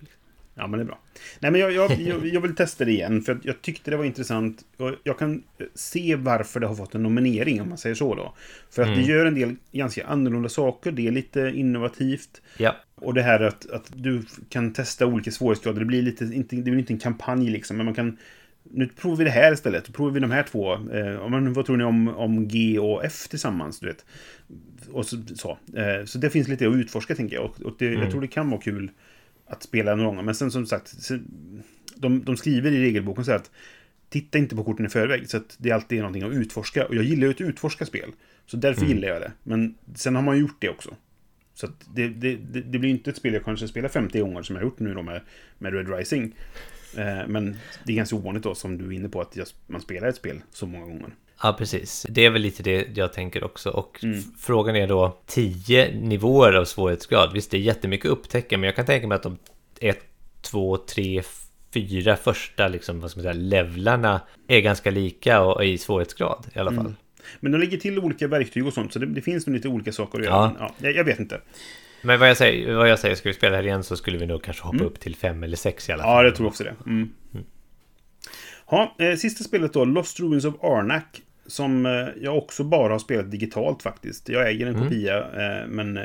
Ja, men det är bra. Nej, men jag, jag, jag, jag vill testa det igen, för jag tyckte det var intressant. Och jag kan se varför det har fått en nominering, om man säger så då. För att det gör en del ganska annorlunda saker, det är lite innovativt. Ja, Och det här att, att du kan testa olika svårighetsgrader, det blir lite, inte, det blir inte en kampanj liksom, men man kan... Nu provar vi det här istället, då provar vi de här två. Eh, men vad tror ni om, om G och F tillsammans, du vet? Och så, så. Eh, så det finns lite att utforska, tänker jag. Och, och det, jag tror det kan vara kul att spela någon gång. Men sen som sagt, de, de skriver i regelboken så här att titta inte på korten i förväg. Så att det alltid är någonting att utforska. Och jag gillar ju att utforska spel. Så därför gillar jag det. Men sen har man gjort det också. Så det, det, det blir inte ett spel jag kanske spelar 50 gånger som jag har gjort nu då med, med Red Rising. Eh, men det är ganska ovanligt då som du är inne på att man spelar ett spel så många gånger. Ja, precis. Det är väl lite det jag tänker också. Och f- frågan är då 10 nivåer av svårighetsgrad. Visst, det är jättemycket att upptäcka, men jag kan tänka mig att de 1, 2, 3, 4 första liksom, vad ska man säga, levlarna är ganska lika och, i svårighetsgrad i alla fall. Men de lägger till olika verktyg och sånt, så det, det finns nog lite olika saker att göra. Ja. Ja, jag, jag vet inte. Men vad jag säger, vad jag säger, ska vi spela här igen så skulle vi nog kanske hoppa upp till 5 eller 6 i alla fall. Ja, jag tror också det. Mm. Ja, eh, sista spelet då, Lost Ruins of Arnak. Som eh, jag också bara har spelat digitalt faktiskt. Jag äger en kopia, eh, men eh,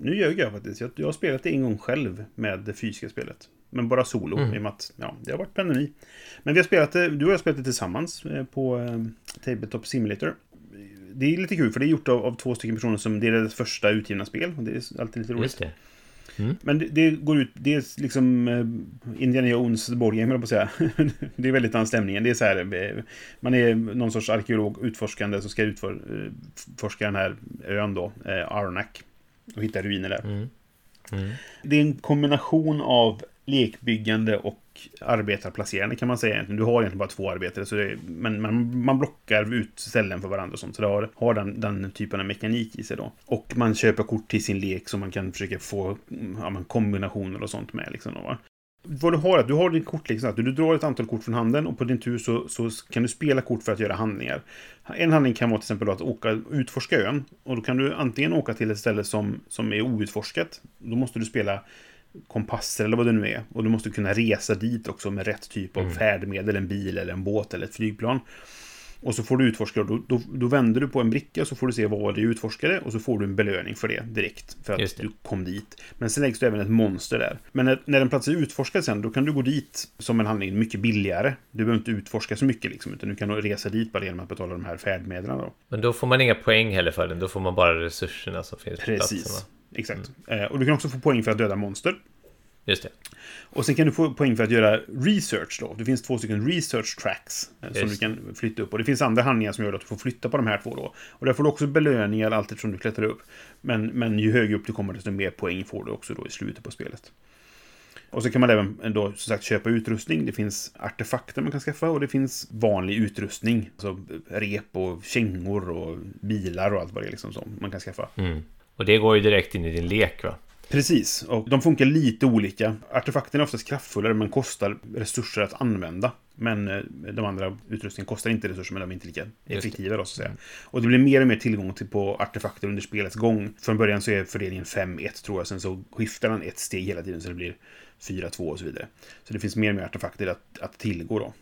nu ljög jag faktiskt. Jag, jag har spelat det en gång själv med det fysiska spelet. Men bara solo, Mm. i och med att ja, det har varit pandemi. Men vi har spelat det, du och jag har spelat det tillsammans eh, på eh, Tabletop Simulator. Det är lite kul, för det är gjort av, av två stycken personer som det är deras första utgivna spel. Och det är alltid lite roligt. Det. Men det, det går ut, det är liksom eh, Indiana Jones board game, på säga. det är väldigt den stämningen. Det är så här, eh, man är någon sorts arkeolog, utforskande, som ska utforska den här ön då, eh, Arnak. Och hitta ruiner där. Mm. Mm. Det är en kombination av lekbyggande och arbetarplacerande kan man säga egentligen. Du har egentligen bara två arbetare, så det är, men man, man blockar ut ställen för varandra och sånt. Så det har, har den, den typen av mekanik i sig då. Och man köper kort till sin lek så man kan försöka få ja, men kombinationer och sånt med. Liksom, då, va? Vad du har är att du har din kortlek så att du drar ett antal kort från handen och på din tur så, så kan du spela kort för att göra handlingar. En handling kan vara till exempel att åka, utforska ön. Och då kan du antingen åka till ett ställe som, som är outforskat. Då måste du spela kompasser eller vad det nu är. Och du måste kunna resa dit också med rätt typ av Mm. färdmedel, en bil eller en båt eller ett flygplan. Och så får du utforska och då, då, då vänder du på en bricka så får du se vad är utforskade och så får du en belöning för det direkt. För att du kom dit. Men sen läggs det även ett monster där. Men när, när en plats är utforskad sen, då kan du gå dit som en handling mycket billigare. Du behöver inte utforska så mycket liksom, utan du kan resa dit bara genom att betala de här färdmedlen då. Men då får man inga poäng heller för den, då får man bara resurserna som finns på Precis. platsen. va? Exakt. Eh, och du kan också få poäng för att döda monster. Just det. Och sen kan du få poäng för att göra research då. Det finns två stycken research tracks eh, som Just. du kan flytta upp. Och det finns andra handlingar som gör att du får flytta på de här två då. Och där får du också belöningar allt eftersom du klättrar upp. Men, men ju högre upp du kommer desto mer poäng får du också då i slutet på spelet. Och så kan man även eh, då som sagt köpa utrustning. Det finns artefakter man kan skaffa och det finns vanlig utrustning. Alltså rep och kängor och bilar och allt vad det är liksom som man kan skaffa. Mm. Och det går ju direkt in i din lek va? Precis, och de funkar lite olika. Artefakterna är oftast kraftfullare men kostar resurser att använda. Men eh, de andra utrustningen kostar inte resurser men de är inte lika effektiva då, så att säga. Och det blir mer och mer tillgång till på artefakter under spelets gång. Från början så är fördelningen 5-1 tror jag, sen så skiftar den ett steg hela tiden så det blir 4-2 och så vidare. Så det finns mer och mer artefakter att, att tillgå då.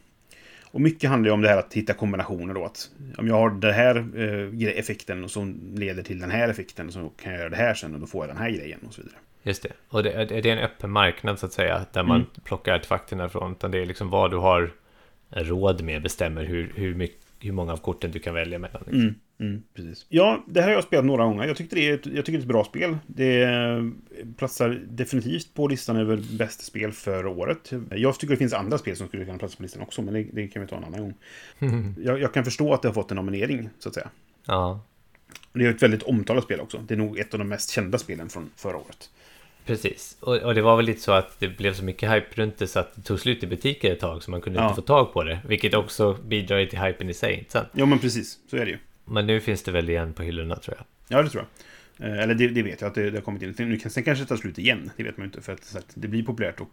Och mycket handlar ju om det här att hitta kombinationer då. Att om jag har den här eh, effekten och som leder till den här effekten så kan jag göra det här sen och då får jag den här grejen och så vidare. Just det. Och det, är det en öppen marknad så att säga, där man Mm. plockar artefakterna från, utan det är liksom vad du har råd med bestämmer hur, hur, mycket, hur många av korten du kan välja mellan. Liksom. Mm, mm, precis. Ja, det här har jag spelat några gånger. Jag, tyckte det är ett, jag tycker det är ett bra spel. Det eh, platsar definitivt på listan över bästa spel för året. Jag tycker det finns andra spel som skulle kunna platsa på listan också, men det, det kan vi ta en annan gång. Jag, jag kan förstå att det har fått en nominering, så att säga. Ja, Det är ett väldigt omtalat spel också. Det är nog ett av de mest kända spelen från förra året. Precis. Och, och det var väl lite så att det blev så mycket hype runt det så att det tog slut i butiker ett tag så man kunde Ja. inte få tag på det. Vilket också bidrar till hypen i sig, inte sant? Ja, men precis. Så är det ju. Men nu finns det väl igen på hyllorna tror jag. Ja, det tror jag. Eh, Eller det, det vet jag att det, det har kommit in. Nu sen kanske det tar slut igen. Det vet man ju inte. För att, att det blir populärt. Och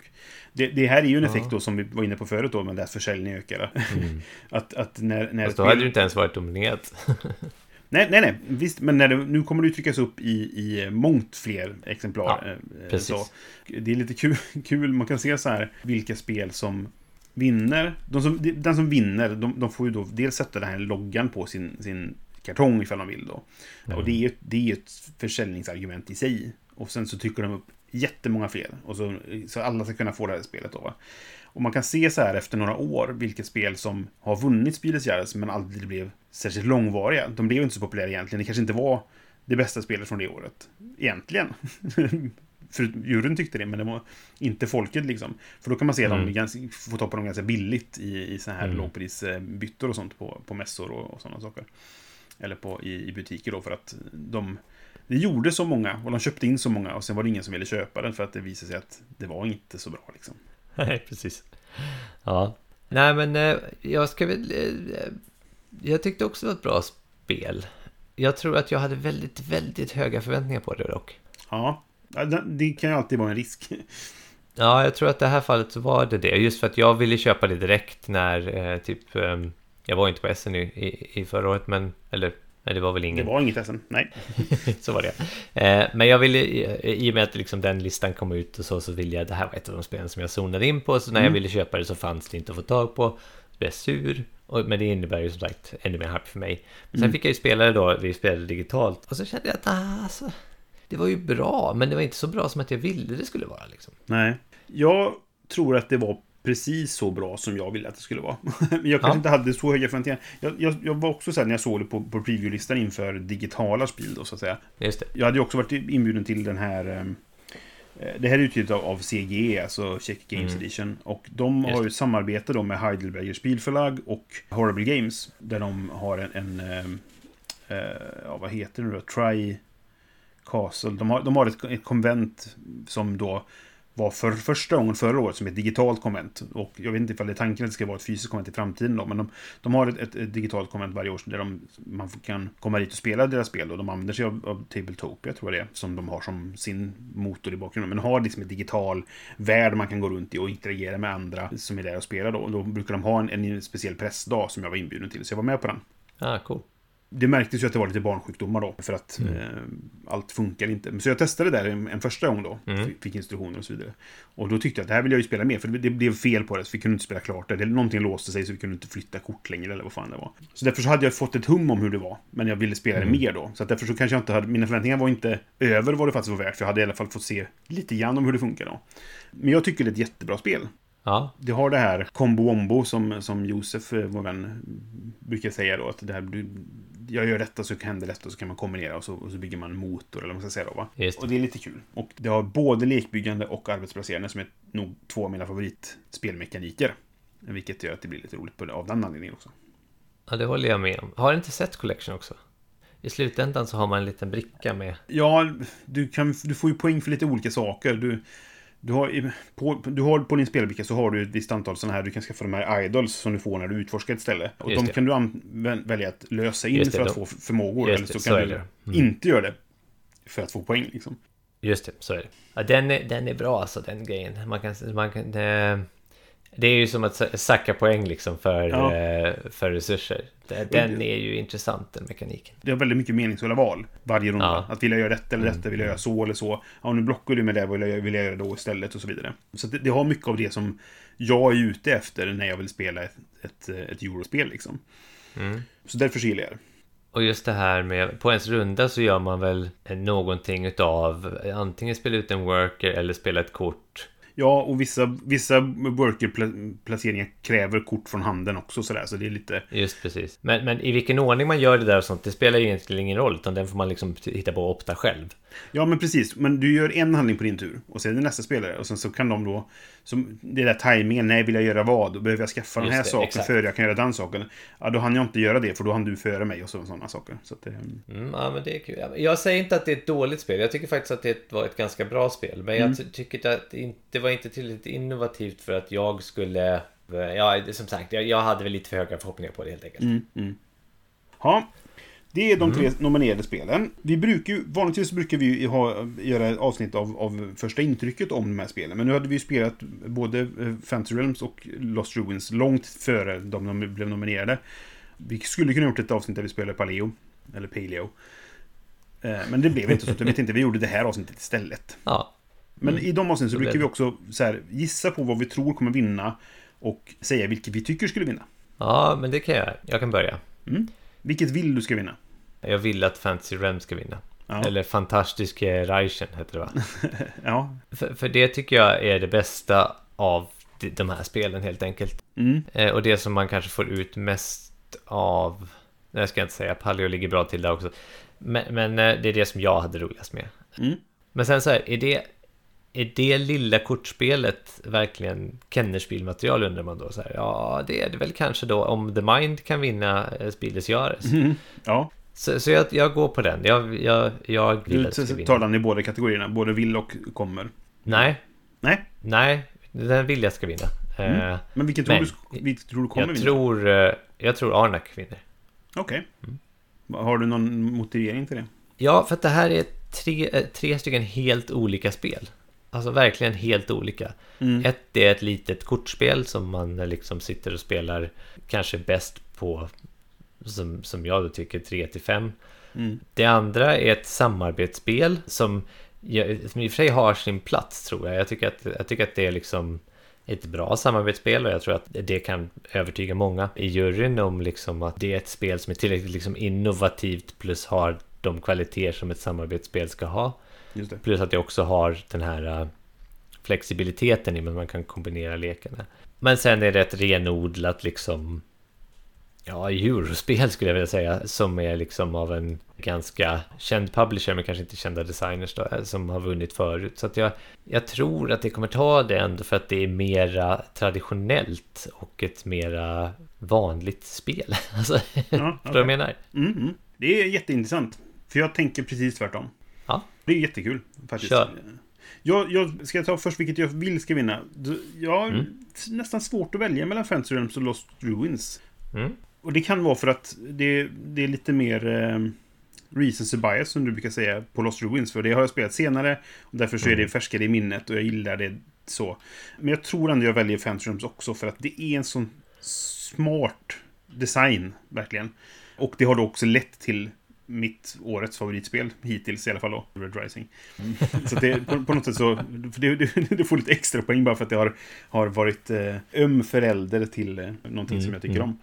det, det här är ju en Ja. effekt då som vi var inne på förut då. Men att försäljningen ökar. att, att när, när Fast då hade du inte ens varit dominerat. Nej, nej, nej. Visst, men det, nu kommer det tryckas upp i, i mångt fler exemplar. Ja, eh, precis. Så det är lite kul, kul. Man kan se så här vilka spel som vinner. De som, de- den som vinner, de, de får ju då dels sätta den här loggan på sin, sin kartong ifall de vill då. Och det är det är ett försäljningsargument i sig. Och sen så trycker de upp jättemånga fler. Och så, så alla ska kunna få det här spelet då. Va? Och man kan se så här efter några år vilket spel som har vunnit Spieles Jahres men aldrig blev särskilt långvariga. De blev inte så populära egentligen. Det kanske inte var det bästa spelet från det året. Egentligen. För juryn tyckte det, men det var inte folket liksom. För då kan man se att de Mm. ganska, får ta på dem ganska billigt i, i så här Mm. lågprisbyttor och sånt på, på mässor och, och sådana saker. Eller på, i, i butiker då för att de... Det gjorde så många och de köpte in så många och sen var det ingen som ville köpa den för att det visade sig att det var inte så bra liksom. Nej, precis. Ja. Nej, men eh, jag ska väl... eh, Jag tyckte också det var ett bra spel. Jag tror att jag hade väldigt, väldigt höga förväntningar på det dock. Ja, det det kan ju alltid vara en risk. Ja, jag tror att det här fallet så var det det. Just för att jag ville köpa det direkt när eh, typ... ehm, jag var inte på SN i, i, i förra året, men... Eller, nej, det var väl Det ingen. var inget SM, nej. så var det. Eh, men jag ville, i och med att liksom den listan kom ut och så, så ville jag, det här var ett av de spelen som jag zonade in på, så när jag Mm. ville köpa det så fanns det inte att få tag på. Då blev jag sur, men det innebär ju som sagt ännu mer hype för mig. Sen Mm. fick jag ju spela det då, vi spelade digitalt, och så kände jag att ah, alltså, det var ju bra, men det var inte så bra som att jag ville det skulle vara liksom. Nej. Jag tror att det var precis så bra som jag ville att det skulle vara. Men jag kanske Ja. inte hade så höga förväntningar. Jag, jag, jag var också så här när jag såg det på, på preview-listan inför digitala spel då, så att säga. Just det. Jag hade ju också varit inbjuden till den här... eh, Det här är utgivet av, av CGE, alltså Czech Games Mm. Edition. Och de har ju samarbete då med Heidelberger Spielverlag och Horrible Games. Där de har en... en eh, ja, vad heter det nu då? Try Castle. De har, de har ett, ett konvent som då var för första gången förra året som ett digitalt konvent. Och jag vet inte ifall det är tanken att det ska vara ett fysiskt konvent i framtiden då, men de, de har ett, ett, ett digitalt konvent varje år där de, man kan komma dit och spela deras spel. Och de använder sig av, av Tabletopia, tror jag det är, som de har som sin motor i bakgrunden. Men de har liksom en digital värld man kan gå runt i och interagera med andra som är där och spelar då. Och då brukar de ha en, en speciell pressdag som jag var inbjuden till, så jag var med på den. Ah, cool. Det märktes ju att det var lite barnsjukdomar då, för att Mm. eh, allt funkar inte. Så jag testade det där en, en första gång då, Mm. fick, instruktioner och så vidare. Och då tyckte jag att det här vill jag ju spela mer, för det, blev fel på det, så vi kunde inte spela klart det. det. Någonting låste sig så vi kunde inte flytta kort längre, eller vad fan det var. Så därför så hade jag fått ett hum om hur det var, men jag ville spela Mm. det mer då. Så därför så kanske jag inte hade, mina förväntningar var inte över vad det faktiskt var värt, för jag hade i alla fall fått se lite grann om hur det funkar då. Men jag tycker det är ett jättebra spel. Ja, Det har det här combo wombo som, som Josef, eh, vår vän, brukar säga då. Att det här, du, jag gör detta så händer detta och så kan man kombinera och så, och så bygger man en motor eller vad man ska säga då va. Det. Och det är lite kul. Och det har både lekbyggande och arbetsplacerande som är nog två av mina favoritspelmekaniker. Vilket gör att det blir lite roligt på det, av den anledningen också. ja, det håller jag med om. Har inte Set Collection också? I slutändan så har man en liten bricka med. Ja, du, kan, du får ju poäng för lite olika saker. Du, du, har, på, du har på din spelbricka så har du ett visst antal sådana här, du kan skaffa de här idols som du får när du utforskar ett ställe. Och Just de det. kan du välja att lösa in Just det, för att de- få förmågor. Just Eller så det, kan så är du det. Mm. inte göra det. För att få poäng liksom. Just det, så är det. Ja, den, är, den är bra alltså, den grejen. Man kan... Man kan det, det är ju som att sa- sacka poäng liksom för, Ja. eh, för resurser. Den är ju intressant, den mekaniken. Det har väldigt mycket meningsfulla val varje runda. Ja. Mm. Att vill jag göra detta eller detta, vill jag göra så eller så. Ja, nu blockar du med det, vill jag, vill jag göra då istället och så vidare. Så det, det har mycket av det som jag är ute efter när jag vill spela ett, ett, ett eurospel liksom. Mm. Så därför gillar jag det. Och just det här med, på ens runda så gör man väl någonting utav antingen spela ut en worker eller spela ett kort. Ja, och vissa, vissa worker-placeringar kräver kort från handen också sådär, så det är lite... Just precis. Men, men i vilken ordning man gör det där och sånt, det spelar ju egentligen ingen roll, utan den får man liksom hitta på och opta själv. Ja, men precis. Men du gör en handling på din tur, och sen är det nästa spelare, och sen så kan de då... Som, det där tajmingen, nej, vill jag göra vad? Då behöver jag skaffa den Just här det, saken exakt. före jag kan göra den saken. Ja, då hann jag inte göra det, för då hann du före mig och så, sådana saker. Så att, eh, Mm, ja, men det är kul. Ja, Jag säger inte att det är ett dåligt spel. Jag tycker faktiskt att det var ett ganska bra spel. Men jag ty- tycker att det det var inte tillräckligt innovativt för att jag skulle... Ja, det- som sagt, jag, jag hade väl lite för höga förhoppningar på det helt enkelt. mm. Ja, det är de Mm. tre nominerade spelen. Vi brukar ju, vanligtvis brukar vi ha, göra ett avsnitt av, av första intrycket om de här spelen. Men nu hade vi ju spelat både eh, Fantasy Realms och Lost Ruins långt före de, blev nominerade. Vi skulle kunna gjort ett avsnitt där vi spelade Paleo. Eller Paleo. Eh, Men det blev inte så. Jag vet inte, vi gjorde det här avsnittet istället. Ja, Men i de avsnitten så brukar vi också så här, gissa på vad vi tror kommer vinna. Och säga vilket vi tycker skulle vinna. ja, men det kan jag. Jag kan börja. Vilket vill du ska vinna? Jag vill att Fantasy Realm ska vinna. Ja. Eller Fantastiske Reichen heter det va? Ja. för, för det tycker jag är det bästa av de- de här spelen helt enkelt. Mm. Eh, och det som man kanske får ut mest av... Nej, jag ska inte säga, Paleo ligger bra till där också. Men, men eh, det är det som jag hade roligast med. Mm. Men sen så här, är det, är det lilla kortspelet verkligen Kennerspielmaterial undrar man då? Så här, ja, det är det väl kanske då om The Mind kan vinna eh, Spieles Jahres. Ja. Så, så jag, jag går på den. Jag, jag, jag vill Du att det ska tar vinna. den i båda kategorierna. Både vill och kommer. Nej, Nej. nej, den vill jag ska vinna. Eh, Men vilken tror, Men- du, vilken tror du kommer jag, vinna? tror, eh, jag tror Arnak vinner. Okej. Mm. Har du någon motivering till det? Ja, för att det här är tre, tre stycken helt olika spel. Alltså verkligen helt olika. Mm. Ett är ett litet kortspel som man eh, liksom sitter och spelar kanske bäst på, som, som jag då tycker, 3 till 5. Mm. Det andra är ett samarbetsspel som, som i och för sig har sin plats tror jag. Jag tycker att, jag tycker att det är liksom ett bra samarbetsspel och jag tror att det kan övertyga många i juryn om liksom att det är ett spel som är tillräckligt liksom innovativt plus har de kvaliteter som ett samarbetsspel ska ha. Plus att det också har den här flexibiliteten i att man kan kombinera lekarna. Men sen är det ett renodlat liksom ja, eurospel skulle jag vilja säga, som är liksom av en ganska känd publisher, men kanske inte kända designers då, som har vunnit förut. Så att jag, jag tror att det kommer ta det ändå för att det är mera traditionellt och ett mera vanligt spel. Alltså, ja, okay. förstår du vad jag menar? Mm, mm. Det är jätteintressant, för jag tänker precis tvärtom. Ja. Det är jättekul, faktiskt. Kör. Jag, jag ska ta först vilket jag vill ska vinna. Jag har mm. nästan svårt att välja mellan Fantasy Realms och Lost Ruins. Mm. Och det kan vara för att det, det är lite mer eh, recency bias som du brukar säga på Lost Ruins. För det har jag spelat senare. Och därför så är det mm. färskare i minnet och jag gillar det så. Men jag tror ändå jag väljer Phantoms också för att det är en sån smart design, verkligen. Och det har då också lett till mitt årets favoritspel hittills i alla fall då, Red Rising. Mm. Så det, på, på något sätt så, det, det, det, får lite extra poäng bara för att det har, har varit eh, öm förälder till eh, någonting mm, som jag tycker mm. om.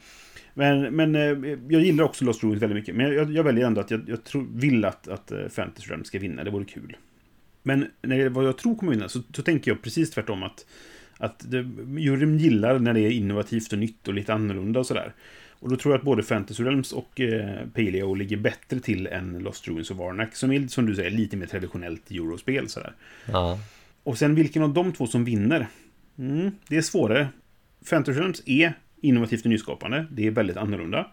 Men, men eh, jag gillar också Lost Ruins väldigt mycket. Men jag, jag väljer ändå att jag, jag tror, vill att, att eh, Fantasy Realm ska vinna. Det vore kul. Men när det, vad jag tror kommer vinna så, så tänker jag precis tvärtom att, att det, juryn gillar när det är innovativt och nytt och lite annorlunda och sådär. Och då tror jag att både Fantasy Realms och eh, Paleo ligger bättre till än Lost Ruins och Varnack. Som är, som du säger, lite mer traditionellt eurospel sådär. Ja. Och sen vilken av de två som vinner? Mm, det är svårare. Fantasy Realms är innovativt och nyskapande. Det är väldigt annorlunda.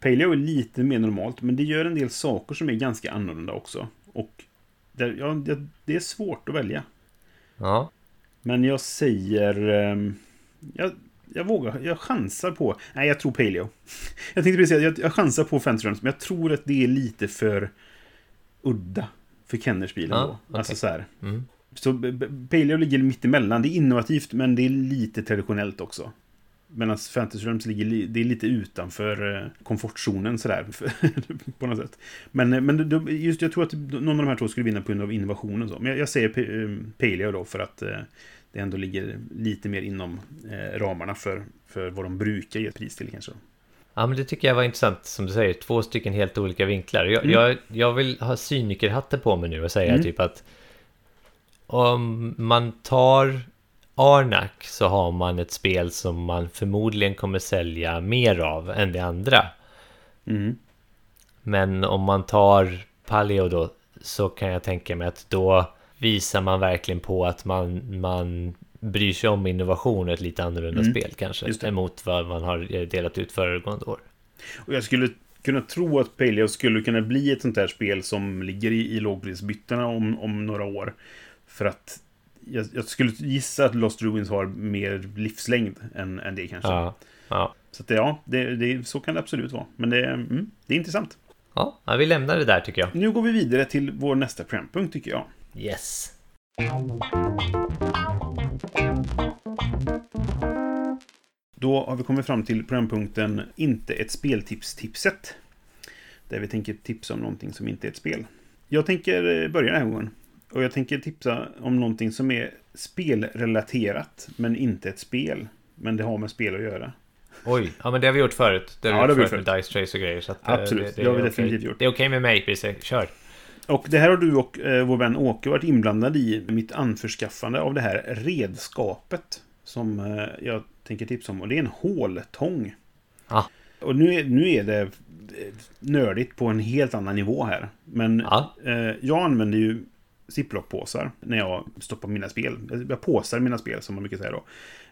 Paleo är lite mer normalt, men det gör en del saker som är ganska annorlunda också. Och det, ja, det, det är svårt att välja. Ja. Men jag säger... Um, jag, jag vågar, jag chansar på... Nej, jag tror Paleo. Jag tänkte precis säga, jag, jag chansar på Fantasy men jag tror att det är lite för udda för Kennerspielen ja, då. Okay. Alltså så här. Mm. Så Paleo ligger mitt emellan. Det är innovativt, men det är lite traditionellt också. Medan Fantasy Realms ligger det är lite utanför eh, komfortzonen sådär. på något sätt. Men, eh, men just jag tror att någon av de här två skulle vinna på grund av innovationen. Så. Men jag, jag säger eh, Paleo då för att det ändå ligger lite mer inom ramarna för, för vad de brukar ge pris till kanske. Ja, men det tycker jag var intressant som du säger. Två stycken helt olika vinklar. Jag, mm. jag, jag vill ha cynikerhatten på mig nu och säga mm. typ att om man tar Arnak så har man ett spel som man förmodligen kommer sälja mer av än det andra. Mm. Men om man tar Paleo då så kan jag tänka mig att då visar man verkligen på att man, man bryr sig om innovation och ett lite annorlunda mm. spel kanske. Emot vad man har delat ut föregående år. Och jag skulle kunna tro att Paleo skulle kunna bli ett sånt här spel som ligger i, i lågprisbyttorna om, om några år. För att jag, jag, skulle gissa att Lost Ruins har mer livslängd än, än det kanske. Ja, ja. Så att, ja, det, det, så kan det absolut vara. Men det, mm, det är intressant. Ja, vi lämnar det där tycker jag. Nu går vi vidare till vår nästa programpunkt tycker jag. Yes. Då har vi kommit fram till programpunkten Inte ett speltips-tipset. Där vi tänker tipsa om någonting som inte är ett spel. Jag tänker eh, börja den här gången. Och jag tänker tipsa om någonting som är spelrelaterat, men inte ett spel. Men det har med spel att göra. Oj, ja men det har vi gjort förut. Det har ja, vi gjort förut med Dice Trace och grejer. Så att, eh, Absolut, det, det, det har vi definitivt okay. gjort. Det är okej okay med mig, precis. Kör. Och det här har du och eh, vår vän Åke varit inblandade i. Mitt anförskaffande av det här redskapet. Som eh, jag tänker tipsa om. Och det är en håltång. Ah. Och nu är, nu är det nördigt på en helt annan nivå här. Men ah. eh, jag använder ju ziplock-påsar när jag stoppar mina spel. Jag påsar mina spel, som man brukar säga då.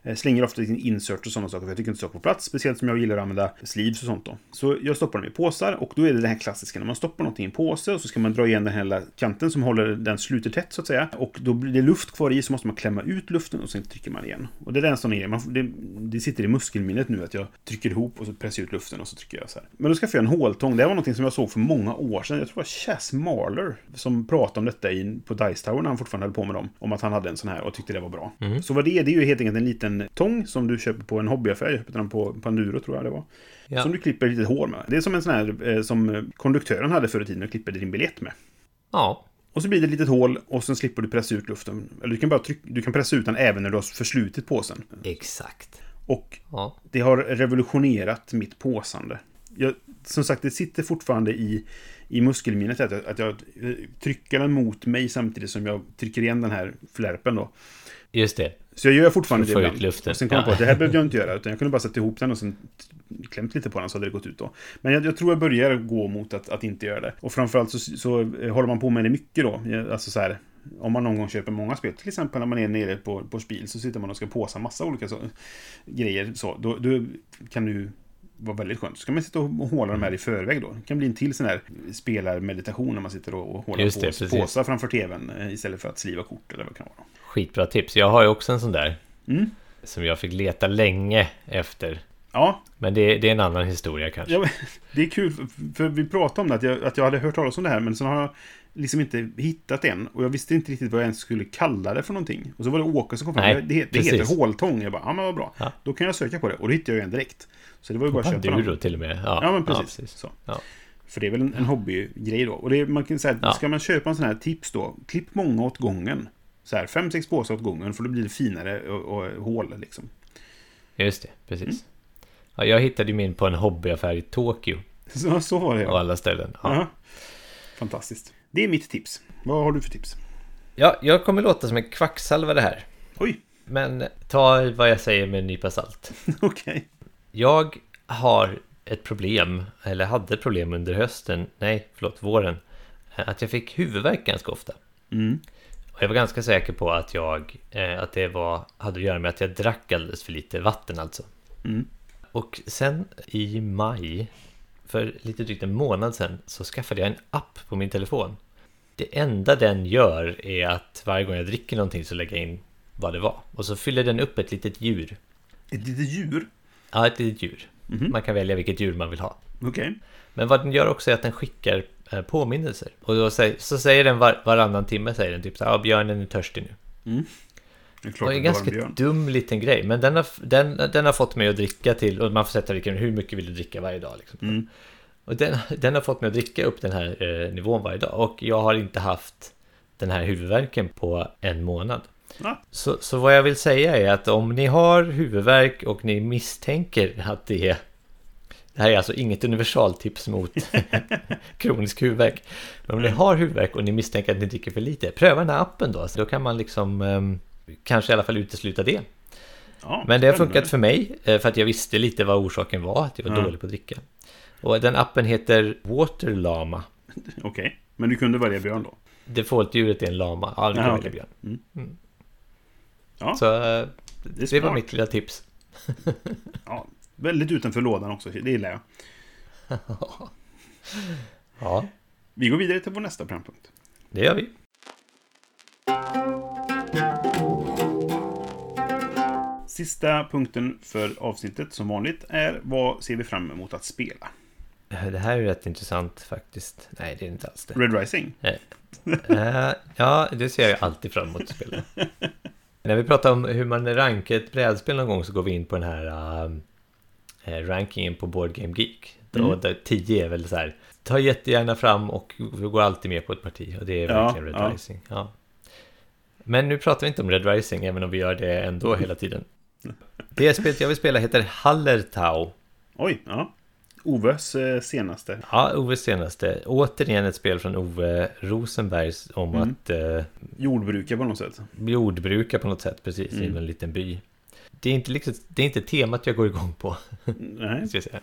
Jag slänger ofta in insert och sådana saker, för jag tycker inte saker på plats. Speciellt som jag gillar att använda sleeves och sånt då. Så jag stoppar dem i påsar och då är det det här klassiska när man stoppar någonting i en påse och så ska man dra igen den här kanten som håller den sluter tätt så att säga. Och då blir det luft kvar i så måste man klämma ut luften och sen trycker man igen. Och det är en sån grej, man, det, det sitter i muskelminnet nu att jag trycker ihop och så pressar ut luften och så trycker jag så här. Men då skaffade jag en håltång. Det här var någonting som jag såg för många år sedan. Jag tror det var Chas Marler som pratade om detta i, på Dice Tower när han fortfarande höll på med dem. Om att han hade en sån här och tyckte det var bra. Mm. Så vad det är, det är ju helt enkelt en liten tång som du köper på en hobbyaffär. Jag köpte den på Panduro tror jag det var. Ja. Som du klipper lite hår med. Det är som en sån här eh, som konduktören hade förr i tiden och klipper din biljett med. Ja. Och så blir det ett litet hål och sen slipper du pressa ut luften. Eller du kan bara trycka, du kan pressa ut den även när du har förslutit påsen. Exakt. Och ja. det har revolutionerat mitt påsande. Jag, som sagt, det sitter fortfarande i, i muskelminnet att jag, att jag eh, trycker den mot mig samtidigt som jag trycker igen den här flärpen då. Just det. Så jag gör fortfarande det ibland. luften. Och sen kom jag Ja. på att det här behövde jag inte göra, utan jag kunde bara sätta ihop den och sen klämt lite på den så hade det gått ut då. Men jag, jag tror jag börjar gå mot att, att inte göra det. Och framförallt så, så eh, håller man på med det mycket då. Alltså så här, om man någon gång köper många spel, till exempel när man är nere på, på spil, så sitter man och ska påsa massa olika så, grejer. Så, då, då kan du vara väldigt skönt. Så kan man sitta och håla de här i förväg då. Det kan bli en till sån här spelarmeditation när man sitter och Just det, på precis. påsar framför tvn eh, istället för att skriva kort eller vad det kan vara. Skitbra tips. Jag har ju också en sån där. Mm. Som jag fick leta länge efter. Ja, Men det, det är en annan historia kanske. Ja, det är kul, för, för vi pratade om det, att jag, att jag hade hört talas om det här, men sen har jag liksom inte hittat en. Och jag visste inte riktigt vad jag ens skulle kalla det för någonting. Och så var det Åke som kom fram. Nej, det, det precis. heter håltång. Jag bara, ja men vad bra. Ja. Då kan jag söka på det. Och då hittade jag en direkt. Så det var ju bara att köpa den. till och med. Ja, Ja, men precis. Så. Ja. För det är väl en, en hobbygrej då. Och det, man kan säga, Ja. ska man köpa en sån här tips då, klipp många åt gången. Så här, fem, sex påsar åt gången, för då blir det finare och, och hål liksom. Just det, precis. Mm. Ja, jag hittade min på en hobbyaffär i Tokyo. Så, så var det ja. alla ställen. Ja. ja. Fantastiskt. Det är mitt tips. Vad har du för tips? ja, jag kommer låta som en kvacksalvare här. Oj, Men ta vad jag säger med en nypa salt. okej. Jag har ett problem, eller hade ett problem under hösten, nej, förlåt, våren. Att jag fick huvudvärk ganska ofta. Mm. Och jag var ganska säker på att jag, eh, att det var, hade att göra med att jag drack alldeles för lite vatten alltså. Mm. Och sen i maj, för lite drygt en månad sedan, så skaffade jag en app på min telefon. Det enda den gör är att varje gång jag dricker någonting så lägger jag in vad det var. Och så fyller den upp ett litet djur. Ett litet djur? Ja, ett litet djur. Mhm. Man kan välja vilket djur man vill ha. Okej. Men vad den gör också är att den skickar eh, påminnelser. Och då säger, så säger den var, varannan timme, säger den typ så här, ja, björnen är törstig nu. Det är Och klart att en en ganska björn. dum liten grej, men den har, den, den har fått mig att dricka till, och man får sätta vilken, hur mycket vill du dricka varje dag liksom. Mm. Och den, den har fått mig att dricka upp den här eh, nivån varje dag, och jag har inte haft den här huvudvärken på en månad. Ja. Så, så vad jag vill säga är att om ni har huvudvärk och ni misstänker att det är det här är alltså inget universaltips mot kronisk huvudvärk. Men om ni har huvudvärk och ni misstänker att ni dricker för lite, pröva den här appen då. Så då kan man liksom ehm, kanske i alla fall utesluta det. Ja, Men det har funkat för mig, eh, för att jag visste lite vad orsaken var, att jag var Ja. dålig på att dricka. Och den appen heter Waterlama. Okej. Men du kunde välja björn då? Defaultdjuret är en lama. Ja, du kan Ja, välja björn. Mm. Ja, Så eh, det det var mitt lilla tips. Ja, väldigt utanför lådan också. Det gillar jag. Ja, Vi går vidare till vår nästa programpunkt. det gör vi. Sista punkten för avsnittet som vanligt är vad ser vi fram emot att spela? Det här är rätt intressant faktiskt. Nej, det är inte alls det. Red Rising? Eh, ja, det ser jag alltid fram emot att spela. När vi pratar om hur man rankar ett brädspel någon gång så går vi in på den här eh, rankingen på Board Game Geek. Mm. Där 10 är väl så här, ta jättegärna fram och vi går alltid med på ett parti. Och det är Ja, verkligen Red ja. Rising. Ja. Men nu pratar vi inte om Red Rising, även om vi gör det ändå hela tiden. Det spelet jag vill spela heter Hallertau. Oj, ja. Oves eh, senaste. Ja, Oves senaste. Återigen ett spel från Ove Rosenbergs om Mm. att eh, Jordbrukare på något sätt. jordbruka på något sätt, precis, i Mm. en liten by. Det är, inte liksom, det är inte temat jag går igång på, Nej. ska jag.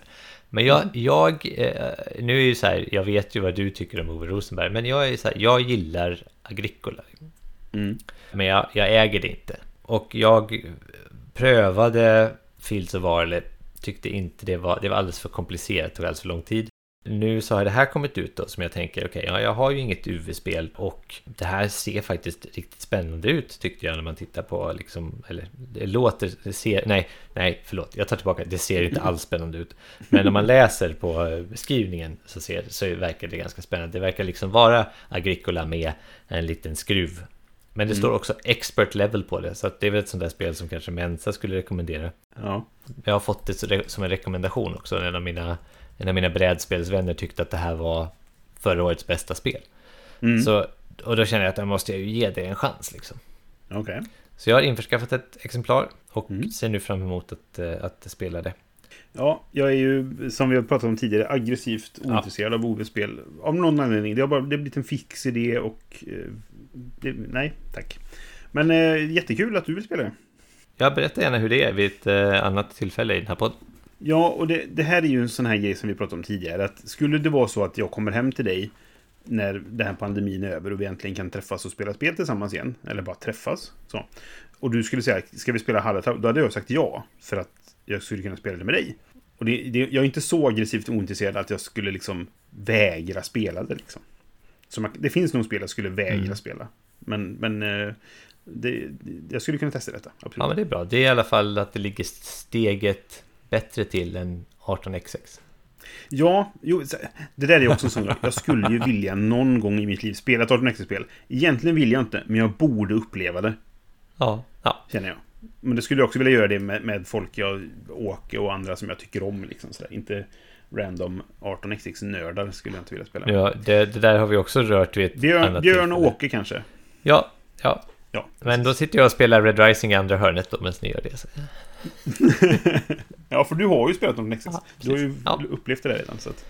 Men jag, jag eh, nu är ju så här, jag vet ju vad du tycker om Ove Rosenberg, men jag är så här, jag gillar Agricola. Mm. Men jag, jag äger det inte. Och jag prövade Fields of Varley, tyckte inte det var, det var alldeles för komplicerat, tog alldeles för lång tid. Nu så har det här kommit ut då som jag tänker, okej, ja, jag har ju inget UV-spel och det här ser faktiskt riktigt spännande ut tyckte jag när man tittar på liksom, eller det låter, det ser, nej, nej, förlåt, jag tar tillbaka, det ser inte alls spännande ut. Men när man läser på eh, beskrivningen så, ser, så verkar det ganska spännande. Det verkar liksom vara Agricola med en liten skruv men det Mm. står också expert level på det, så att det är väl ett sånt där spel som kanske Mensa skulle rekommendera. Ja. Jag har fått det som en rekommendation också. En av mina, en av mina brädspelsvänner tyckte att det här var förra årets bästa spel. Mm. Så, och då känner jag att jag måste ju ge det en chans liksom. Okej. Så jag har införskaffat ett exemplar och Mm. ser nu fram emot att, eh, att spela det. Ja, jag är ju, som vi har pratat om tidigare, aggressivt ointresserad av OV-spel. Av någon anledning. Det har bara det har blivit en fix idé och... Det, nej, tack. Men eh, jättekul att du vill spela det. Jag berättar gärna hur det är vid ett eh, annat tillfälle i den här podden. Ja, och det, det här är ju en sån här grej som vi pratade om tidigare. Att skulle det vara så att jag kommer hem till dig när den här pandemin är över och vi äntligen kan träffas och spela spel tillsammans igen. Eller bara träffas. Så. Och du skulle säga, ska vi spela Hallertau? Då hade jag sagt ja. För att jag skulle kunna spela det med dig. Och det, det, jag är inte så aggressivt ointresserad att jag skulle liksom vägra spela det. Liksom. Så man, det finns nog spel jag skulle vägra Mm. spela. Men, men eh, det, jag skulle kunna testa detta. Absolut. Ja, men det är bra. Det är i alla fall att det ligger steget bättre till än 18xx. Ja, jo, så- det där är också en sån sak. Jag skulle ju vilja någon gång i mitt liv spela ett 18 spel Egentligen vill jag inte, men jag borde uppleva det, Ja, ja. känner jag. Men det skulle jag också vilja göra det med, med folk jag åker och andra som jag tycker om. Liksom, sådär. Inte random 18xx-nördar skulle jag inte vilja spela ja det, det där har vi också rört vid ett Björn, annat Björn och. Åke kanske. Ja, ja. Ja, Men då sitter jag och spelar Red Rising i andra hörnet då, medan ni gör det. Så. ja, för du har ju spelat 18xx. Ja, du har ju. Ja. upplevt det där redan. Så att...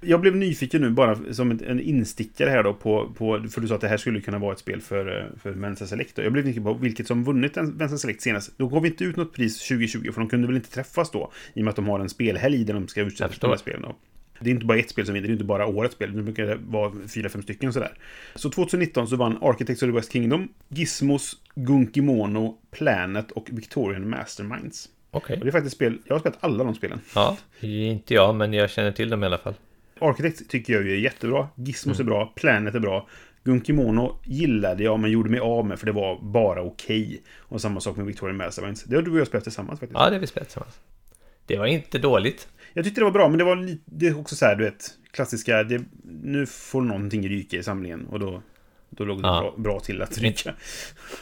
Jag blev nyfiken nu bara som en- instickare här då på, på, för du sa att det här skulle kunna vara ett spel för, eh, för Mensa Select. då. Jag blev nyfiken på vilket som vunnit en Mensa Select senast. Då gav vi inte ut något pris 2020, för de kunde väl inte träffas då, i och med att de har en spelhelg där de ska utsätta de här spelen. Då. Det är inte bara ett spel som vinner, det är inte bara årets spel, det brukar vara fyra, fem stycken sådär. Så 2019 så vann Architects of the West Kingdom, Gizmos, Gunkimono, Planet och Victorian Masterminds. Okej. Och det är faktiskt spel, jag har spelat alla de spelen. Ja, inte jag, men jag känner till dem i alla fall. Architect tycker jag ju är jättebra. Gizmos är bra. Planet är bra. Gunkimono gillade jag, men gjorde mig av med för det var bara okej. Och samma sak med Victorian Masterminds. Det har du och jag spelat tillsammans faktiskt. Ja, det har vi spelat tillsammans. Det var inte dåligt. Jag tyckte det var bra, men det var lite, det är också så här, du vet, klassiska, det, nu får någonting ryka i samlingen och då, då låg det Ja. bra, bra till att ryka.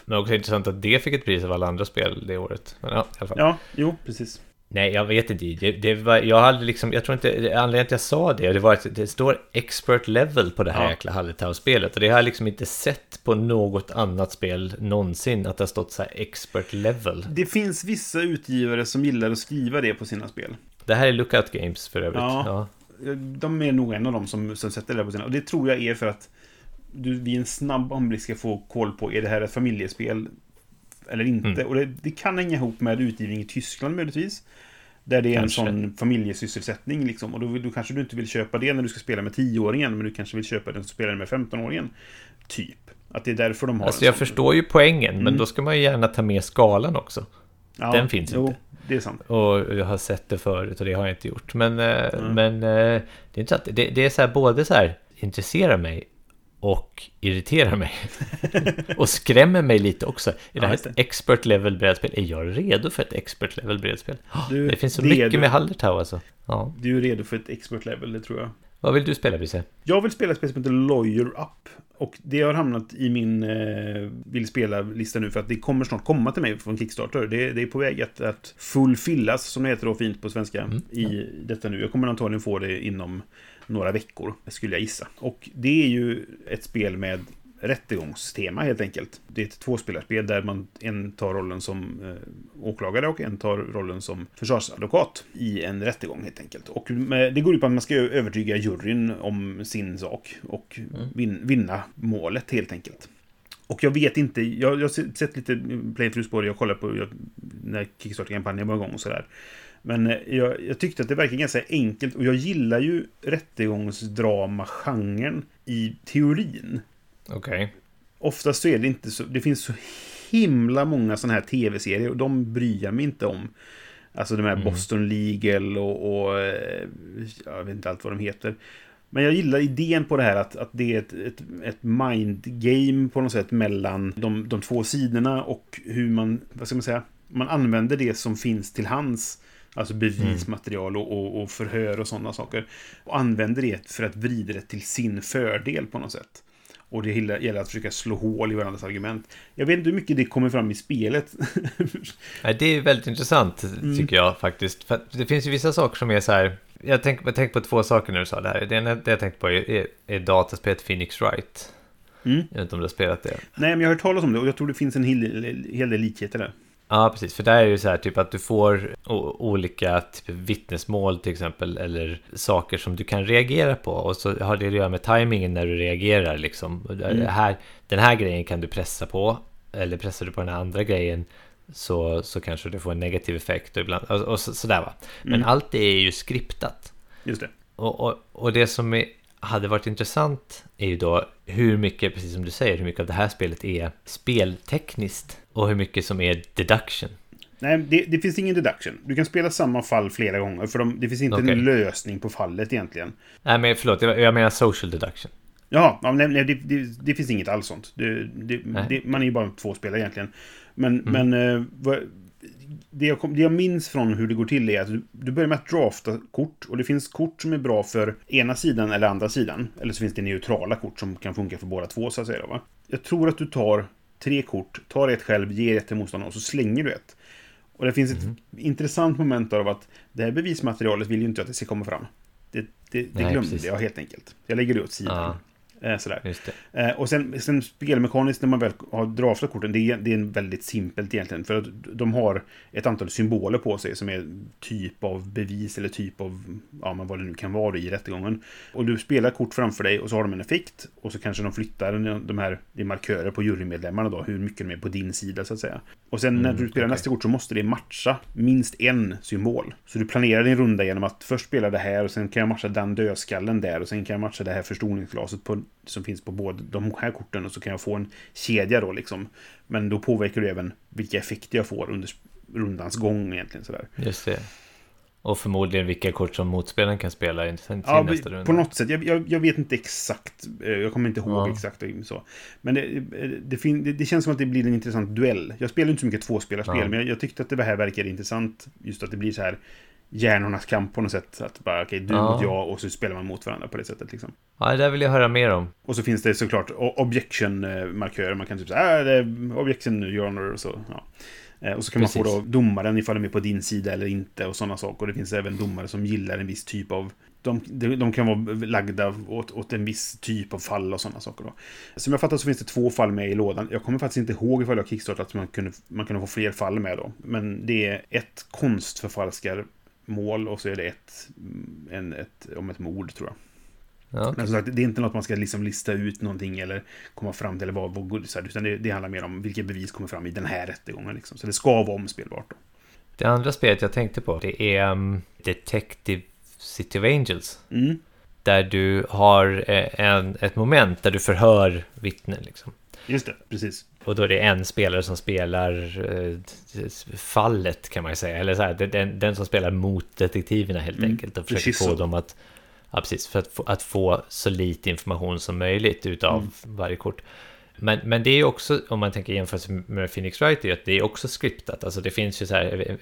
Men också intressant att det fick ett pris av alla andra spel det året. Men ja, i alla fall. Ja, jo, precis. Nej, jag vet inte. Det, det var, jag hade liksom, jag tror inte, anledningen till att jag sa det, det var att det står expert level på det här Ja. jäkla Hallertau-spelet. Och det har jag liksom inte sett på något annat spel någonsin, att det har stått så här expert level. Det finns vissa utgivare som gillar att skriva det på sina spel. Det här är Lookout Games för övrigt. Ja. Ja. De är nog en av dem som, som sätter det på sina. Och det tror jag är för att du vid en snabb anblick ska få koll på, är det här ett familjespel eller inte? Mm. Och det, det kan hänga ihop med utgivning i Tyskland möjligtvis. Där det är Kanske. en sån familjesysselsättning liksom. Och då, då kanske du inte vill köpa det när du ska spela med 10-åringen, men du kanske vill köpa den som spelar med 15-åringen. Typ. Att det är därför de har Alltså jag sån. förstår ju poängen, men Mm. då ska man ju gärna ta med skalan också. Ja, den finns jo, inte. det är sant. Och jag har sett det förut och det har jag inte gjort. Men, eh, Mm. men eh, det är att det, det är så här både så här intresserar mig och irriterar mig. och skrämmer mig lite också. Är det här ett expert level brädspel? Är jag redo för ett expert level brädspel? Du, Det finns så är mycket med Hallertau alltså. Ja. Du är redo för ett expert level, det tror jag. Vad vill du spela Brisse? Jag vill spela ett spel som heter Lawyer Up. Och det har hamnat i min eh, vill spela-lista nu för att det kommer snart komma till mig från Kickstarter. Det, det är på väg att, att fullfillas, som det heter då fint på svenska, Mm, i detta nu. Jag kommer antagligen få det inom några veckor, skulle jag gissa. Och det är ju ett spel med rättegångstema helt enkelt. Det är ett tvåspelarspel där man en tar rollen som eh, åklagare och en tar rollen som försvarsadvokat i en rättegång helt enkelt. Och med, det går ut på att man ska övertyga juryn om sin sak och vin, vinna målet helt enkelt. Och jag vet inte, jag, jag har sett lite playthroughs på det, jag kollade på jag, när Kickstarter-kampanjen var igång och sådär. Men eh, jag, jag tyckte att det verkar ganska enkelt och jag gillar ju rättegångsdrama-genren i teorin. Okej. Oftast så är det inte så, det finns så himla många sådana här tv-serier och de bryr jag mig inte om. Alltså de här Mm. Boston Legal och, och eh, jag vet inte allt vad de heter. Men jag gillar idén på det här att, att det är ett, ett, ett mind game på något sätt mellan de, de två sidorna och hur man, vad ska man säga, man använder det som finns till hands. Alltså bevismaterial och, och, och förhör och sådana saker. Och använder det för att vrida det till sin fördel på något sätt. Och det gäller att försöka slå hål i varandras argument. Jag vet inte hur mycket det kommer fram i spelet. Nej, det är väldigt intressant Mm. tycker jag faktiskt. För det finns ju vissa saker som är så här. Jag tänker jag tänker på två saker när du sa det här. Det ena det jag tänkte på är, är, är dataspelet Phoenix Wright. Mm. Jag vet inte om du har spelat det. Nej, men jag har hört talas om det och jag tror det finns en hel, hel del likheter där. Ja, precis. För där är det så här typ att du får olika typ vittnesmål till exempel eller saker som du kan reagera på och så har det att göra med tajmingen när du reagerar liksom. Mm. Här, den här grejen kan du pressa på eller pressar du på den här andra grejen så, så kanske du får en negativ effekt och, ibland, och, och så, sådär va. Men mm. allt det är ju skriptat. Just det. Och, och, och det som är, hade varit intressant är ju då hur mycket, precis som du säger, hur mycket av det här spelet är speltekniskt och hur mycket som är deduction. Nej, det, det finns ingen deduction. Du kan spela samma fall flera gånger, för de, det finns inte okay. en lösning på fallet egentligen. Nej, men förlåt, jag, menar social deduction. Ja, nej, nej det, det, det, finns inget alls sånt. man är ju bara två spelare egentligen. Men, mm. men eh, det jag, kom, det jag minns från hur det går till är att du, du, börjar med att drafta kort. Och det finns kort som är bra för ena sidan eller andra sidan. Eller så finns det neutrala kort som kan funka för båda två, så att säga. Va? Jag tror att du tar tre kort, tar ett själv, ger ett till motståndaren och så slänger du ett. Och det finns ett mm. intressant moment av att det här bevismaterialet vill ju inte att det ska komma fram. Det, det, det Nej, glömde precis. jag helt enkelt. Jag lägger det åt sidan. Ah. Eh, sådär. Eh, och sen, sen spelmekaniskt när man väl har draftat korten, det är, det är väldigt simpelt egentligen. För att de har ett antal symboler på sig som är typ av bevis eller typ av, ja men vad det nu kan vara i rättegången. Och du spelar kort framför dig och så har de en effekt. Och så kanske de flyttar de här, är markörer på jurymedlemmarna då, hur mycket de är på din sida så att säga. Och sen när mm, du spelar okay. nästa kort så måste det matcha minst en symbol. Så du planerar din runda genom att först spela det här och sen kan jag matcha den dödskallen där och sen kan jag matcha det här förstoringsglaset på som finns på båda de här korten och så kan jag få en kedja då liksom. Men då påverkar det även vilka effekter jag får under rundans gång egentligen sådär. Just det. Och förmodligen vilka kort som motspelaren kan spela i ja, nästa runda. på något sätt. Jag, jag, jag, vet inte exakt. Eh, jag kommer inte ihåg ja. exakt så. Men det, det, det, det, känns som att det blir en intressant duell. Jag spelar inte så mycket tvåspelarspel, ja. men jag, jag, tyckte att det här verkade intressant. Just att det blir så här hjärnornas kamp på något sätt. Att bara, okej, okay, du ja. mot jag och så spelar man mot varandra på det sättet liksom. Ja, det där vill jag höra mer om. Och så finns det såklart objection-markörer. Man kan typ säga, äh, det är objection, your honor och så. Ja. Eh, och så kan Precis. man få då domaren ifall de är på din sida eller inte och sådana saker. Och det finns även domare som gillar en viss typ av... De, de kan vara lagda åt, åt en viss typ av fall och sådana saker. Då. Som jag fattar så finns det två fall med i lådan. Jag kommer faktiskt inte ihåg ifall jag kickstartat att man kunde, man kunde få fler fall med då. Men det är ett konstförfalskar mål och så är det ett, en, ett om ett mord tror jag. Ja, okay. Men som sagt, det är inte något man ska liksom lista ut någonting eller komma fram till eller vad, vad utan det, det handlar mer om vilka bevis kommer fram i den här rättegången. Liksom. Så det ska vara omspelbart. Då. Det andra spelet jag tänkte på, det är um, Detective City of Angels. Mm. Där du har eh, en, ett moment där du förhör vittnen. Liksom. Just det, precis. Och då är det en spelare som spelar eh, fallet kan man ju säga. Eller så här, den, den som spelar mot detektiverna helt mm, enkelt. Och försöker få dem att... Ja, precis. För att få, att få så lite information som möjligt utav mm. varje kort. Men, men det är också, om man tänker jämfört med Phoenix Wright, att det är också skriptat. Alltså det finns ju så här,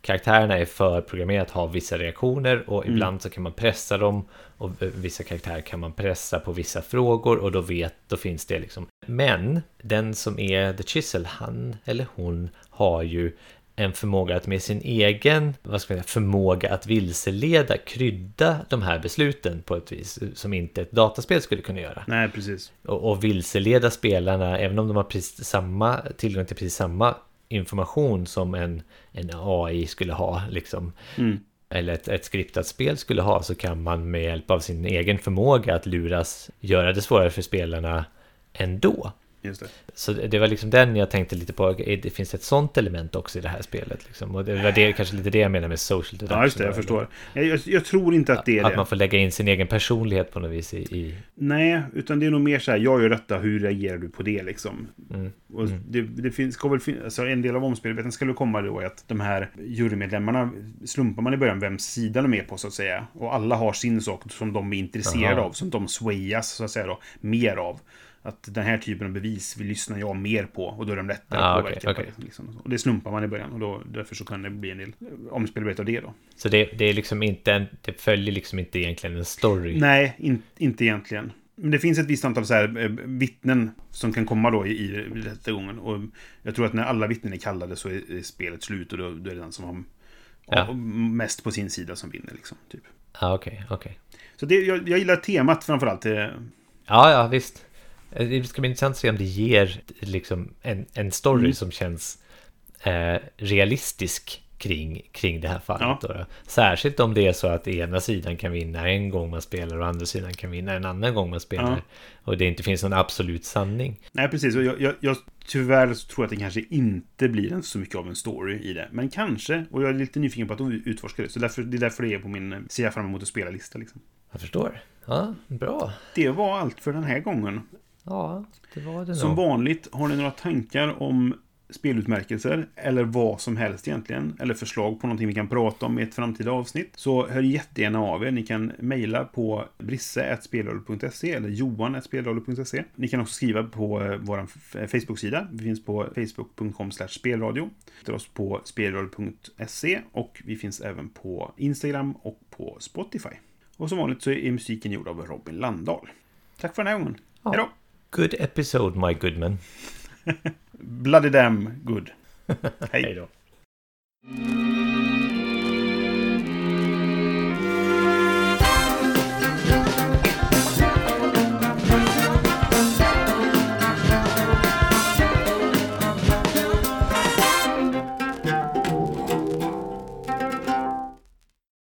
karaktärerna är förprogrammerade att ha vissa reaktioner och mm. ibland så kan man pressa dem och vissa karaktärer kan man pressa på vissa frågor och då vet, då finns det liksom. Men den som är The Chisel, han eller hon har ju en förmåga att med sin egen vad ska jag säga, förmåga att vilseleda krydda de här besluten på ett vis som inte ett dataspel skulle kunna göra. Nej, precis. Och, och vilseleda spelarna, även om de har precis samma, tillgång till precis samma information som en, en AI skulle ha, liksom. Mm. Eller ett, ett skriptat spel skulle ha, så kan man med hjälp av sin egen förmåga att luras göra det svårare för spelarna ändå. Just det. Så det var liksom den jag tänkte lite på. Det finns ett sånt element också i det här spelet. Liksom. Och det var det, kanske lite det jag menar med social deduction. Ja, just det. Jag förstår. Jag, jag, tror inte att det är att det. man får lägga in sin egen personlighet på något vis i... i... Nej, utan det är nog mer så här, jag gör detta, hur reagerar du på det liksom? Mm. Och mm. Det, det finns, ska väl finnas, alltså en del av omspelveten skulle komma då att de här jurymedlemmarna slumpar man i början vems sida de är på så att säga. Och alla har sin sak som de är intresserade Aha. av, som de swayas så att säga då, mer av att den här typen av bevis vill lyssna jag mer på och då är de lättare ah, att påverka. Okay, okay. Det, liksom. Och det slumpar man i början och då, därför så kan det bli en del omspelbarhet av det då. Så det, det, är liksom inte en, det följer liksom inte egentligen en story? Nej, in, inte egentligen. Men det finns ett visst antal så här, eh, vittnen som kan komma då i, i rättegången. Och jag tror att när alla vittnen är kallade så är, är spelet slut och då, då, är det den som har ja. mest på sin sida som vinner. Liksom, typ. Ja, okej, okay, okej. Så det, jag, jag gillar temat framförallt. Det... Ja, ja, visst. Det ska bli intressant att se om det ger liksom en, en story mm. som känns eh, realistisk kring, kring det här fallet. Ja. Då. Särskilt om det är så att ena sidan kan vinna en gång man spelar och andra sidan kan vinna en annan gång man spelar. Ja. Och det inte finns någon absolut sanning. Nej, precis. Och jag, jag, jag, tyvärr så tror jag att det kanske inte blir en, så mycket av en story i det. Men kanske. Och jag är lite nyfiken på att utforska det. Så därför, det är därför det är på min eh, ser jag fram emot att spela-lista. Liksom. Jag förstår. Ja, bra. Det var allt för den här gången. Ja, det var det Som nog. vanligt, har ni några tankar om spelutmärkelser eller vad som helst egentligen, eller förslag på någonting vi kan prata om i ett framtida avsnitt, så hör jättegärna av er. Ni kan mejla på brisse.spelradio.se eller johan.spelradio.se. Ni kan också skriva på eh, vår Facebook-sida. Vi finns på facebook.com spelradio. Hittar oss på spelradio.se och vi finns även på Instagram och på Spotify. Och som vanligt så är musiken gjord av Robin Landahl. Tack för den här gången. Ja. Hej då! Good episode, my goodman. Bloody damn good. Hej. Hej då.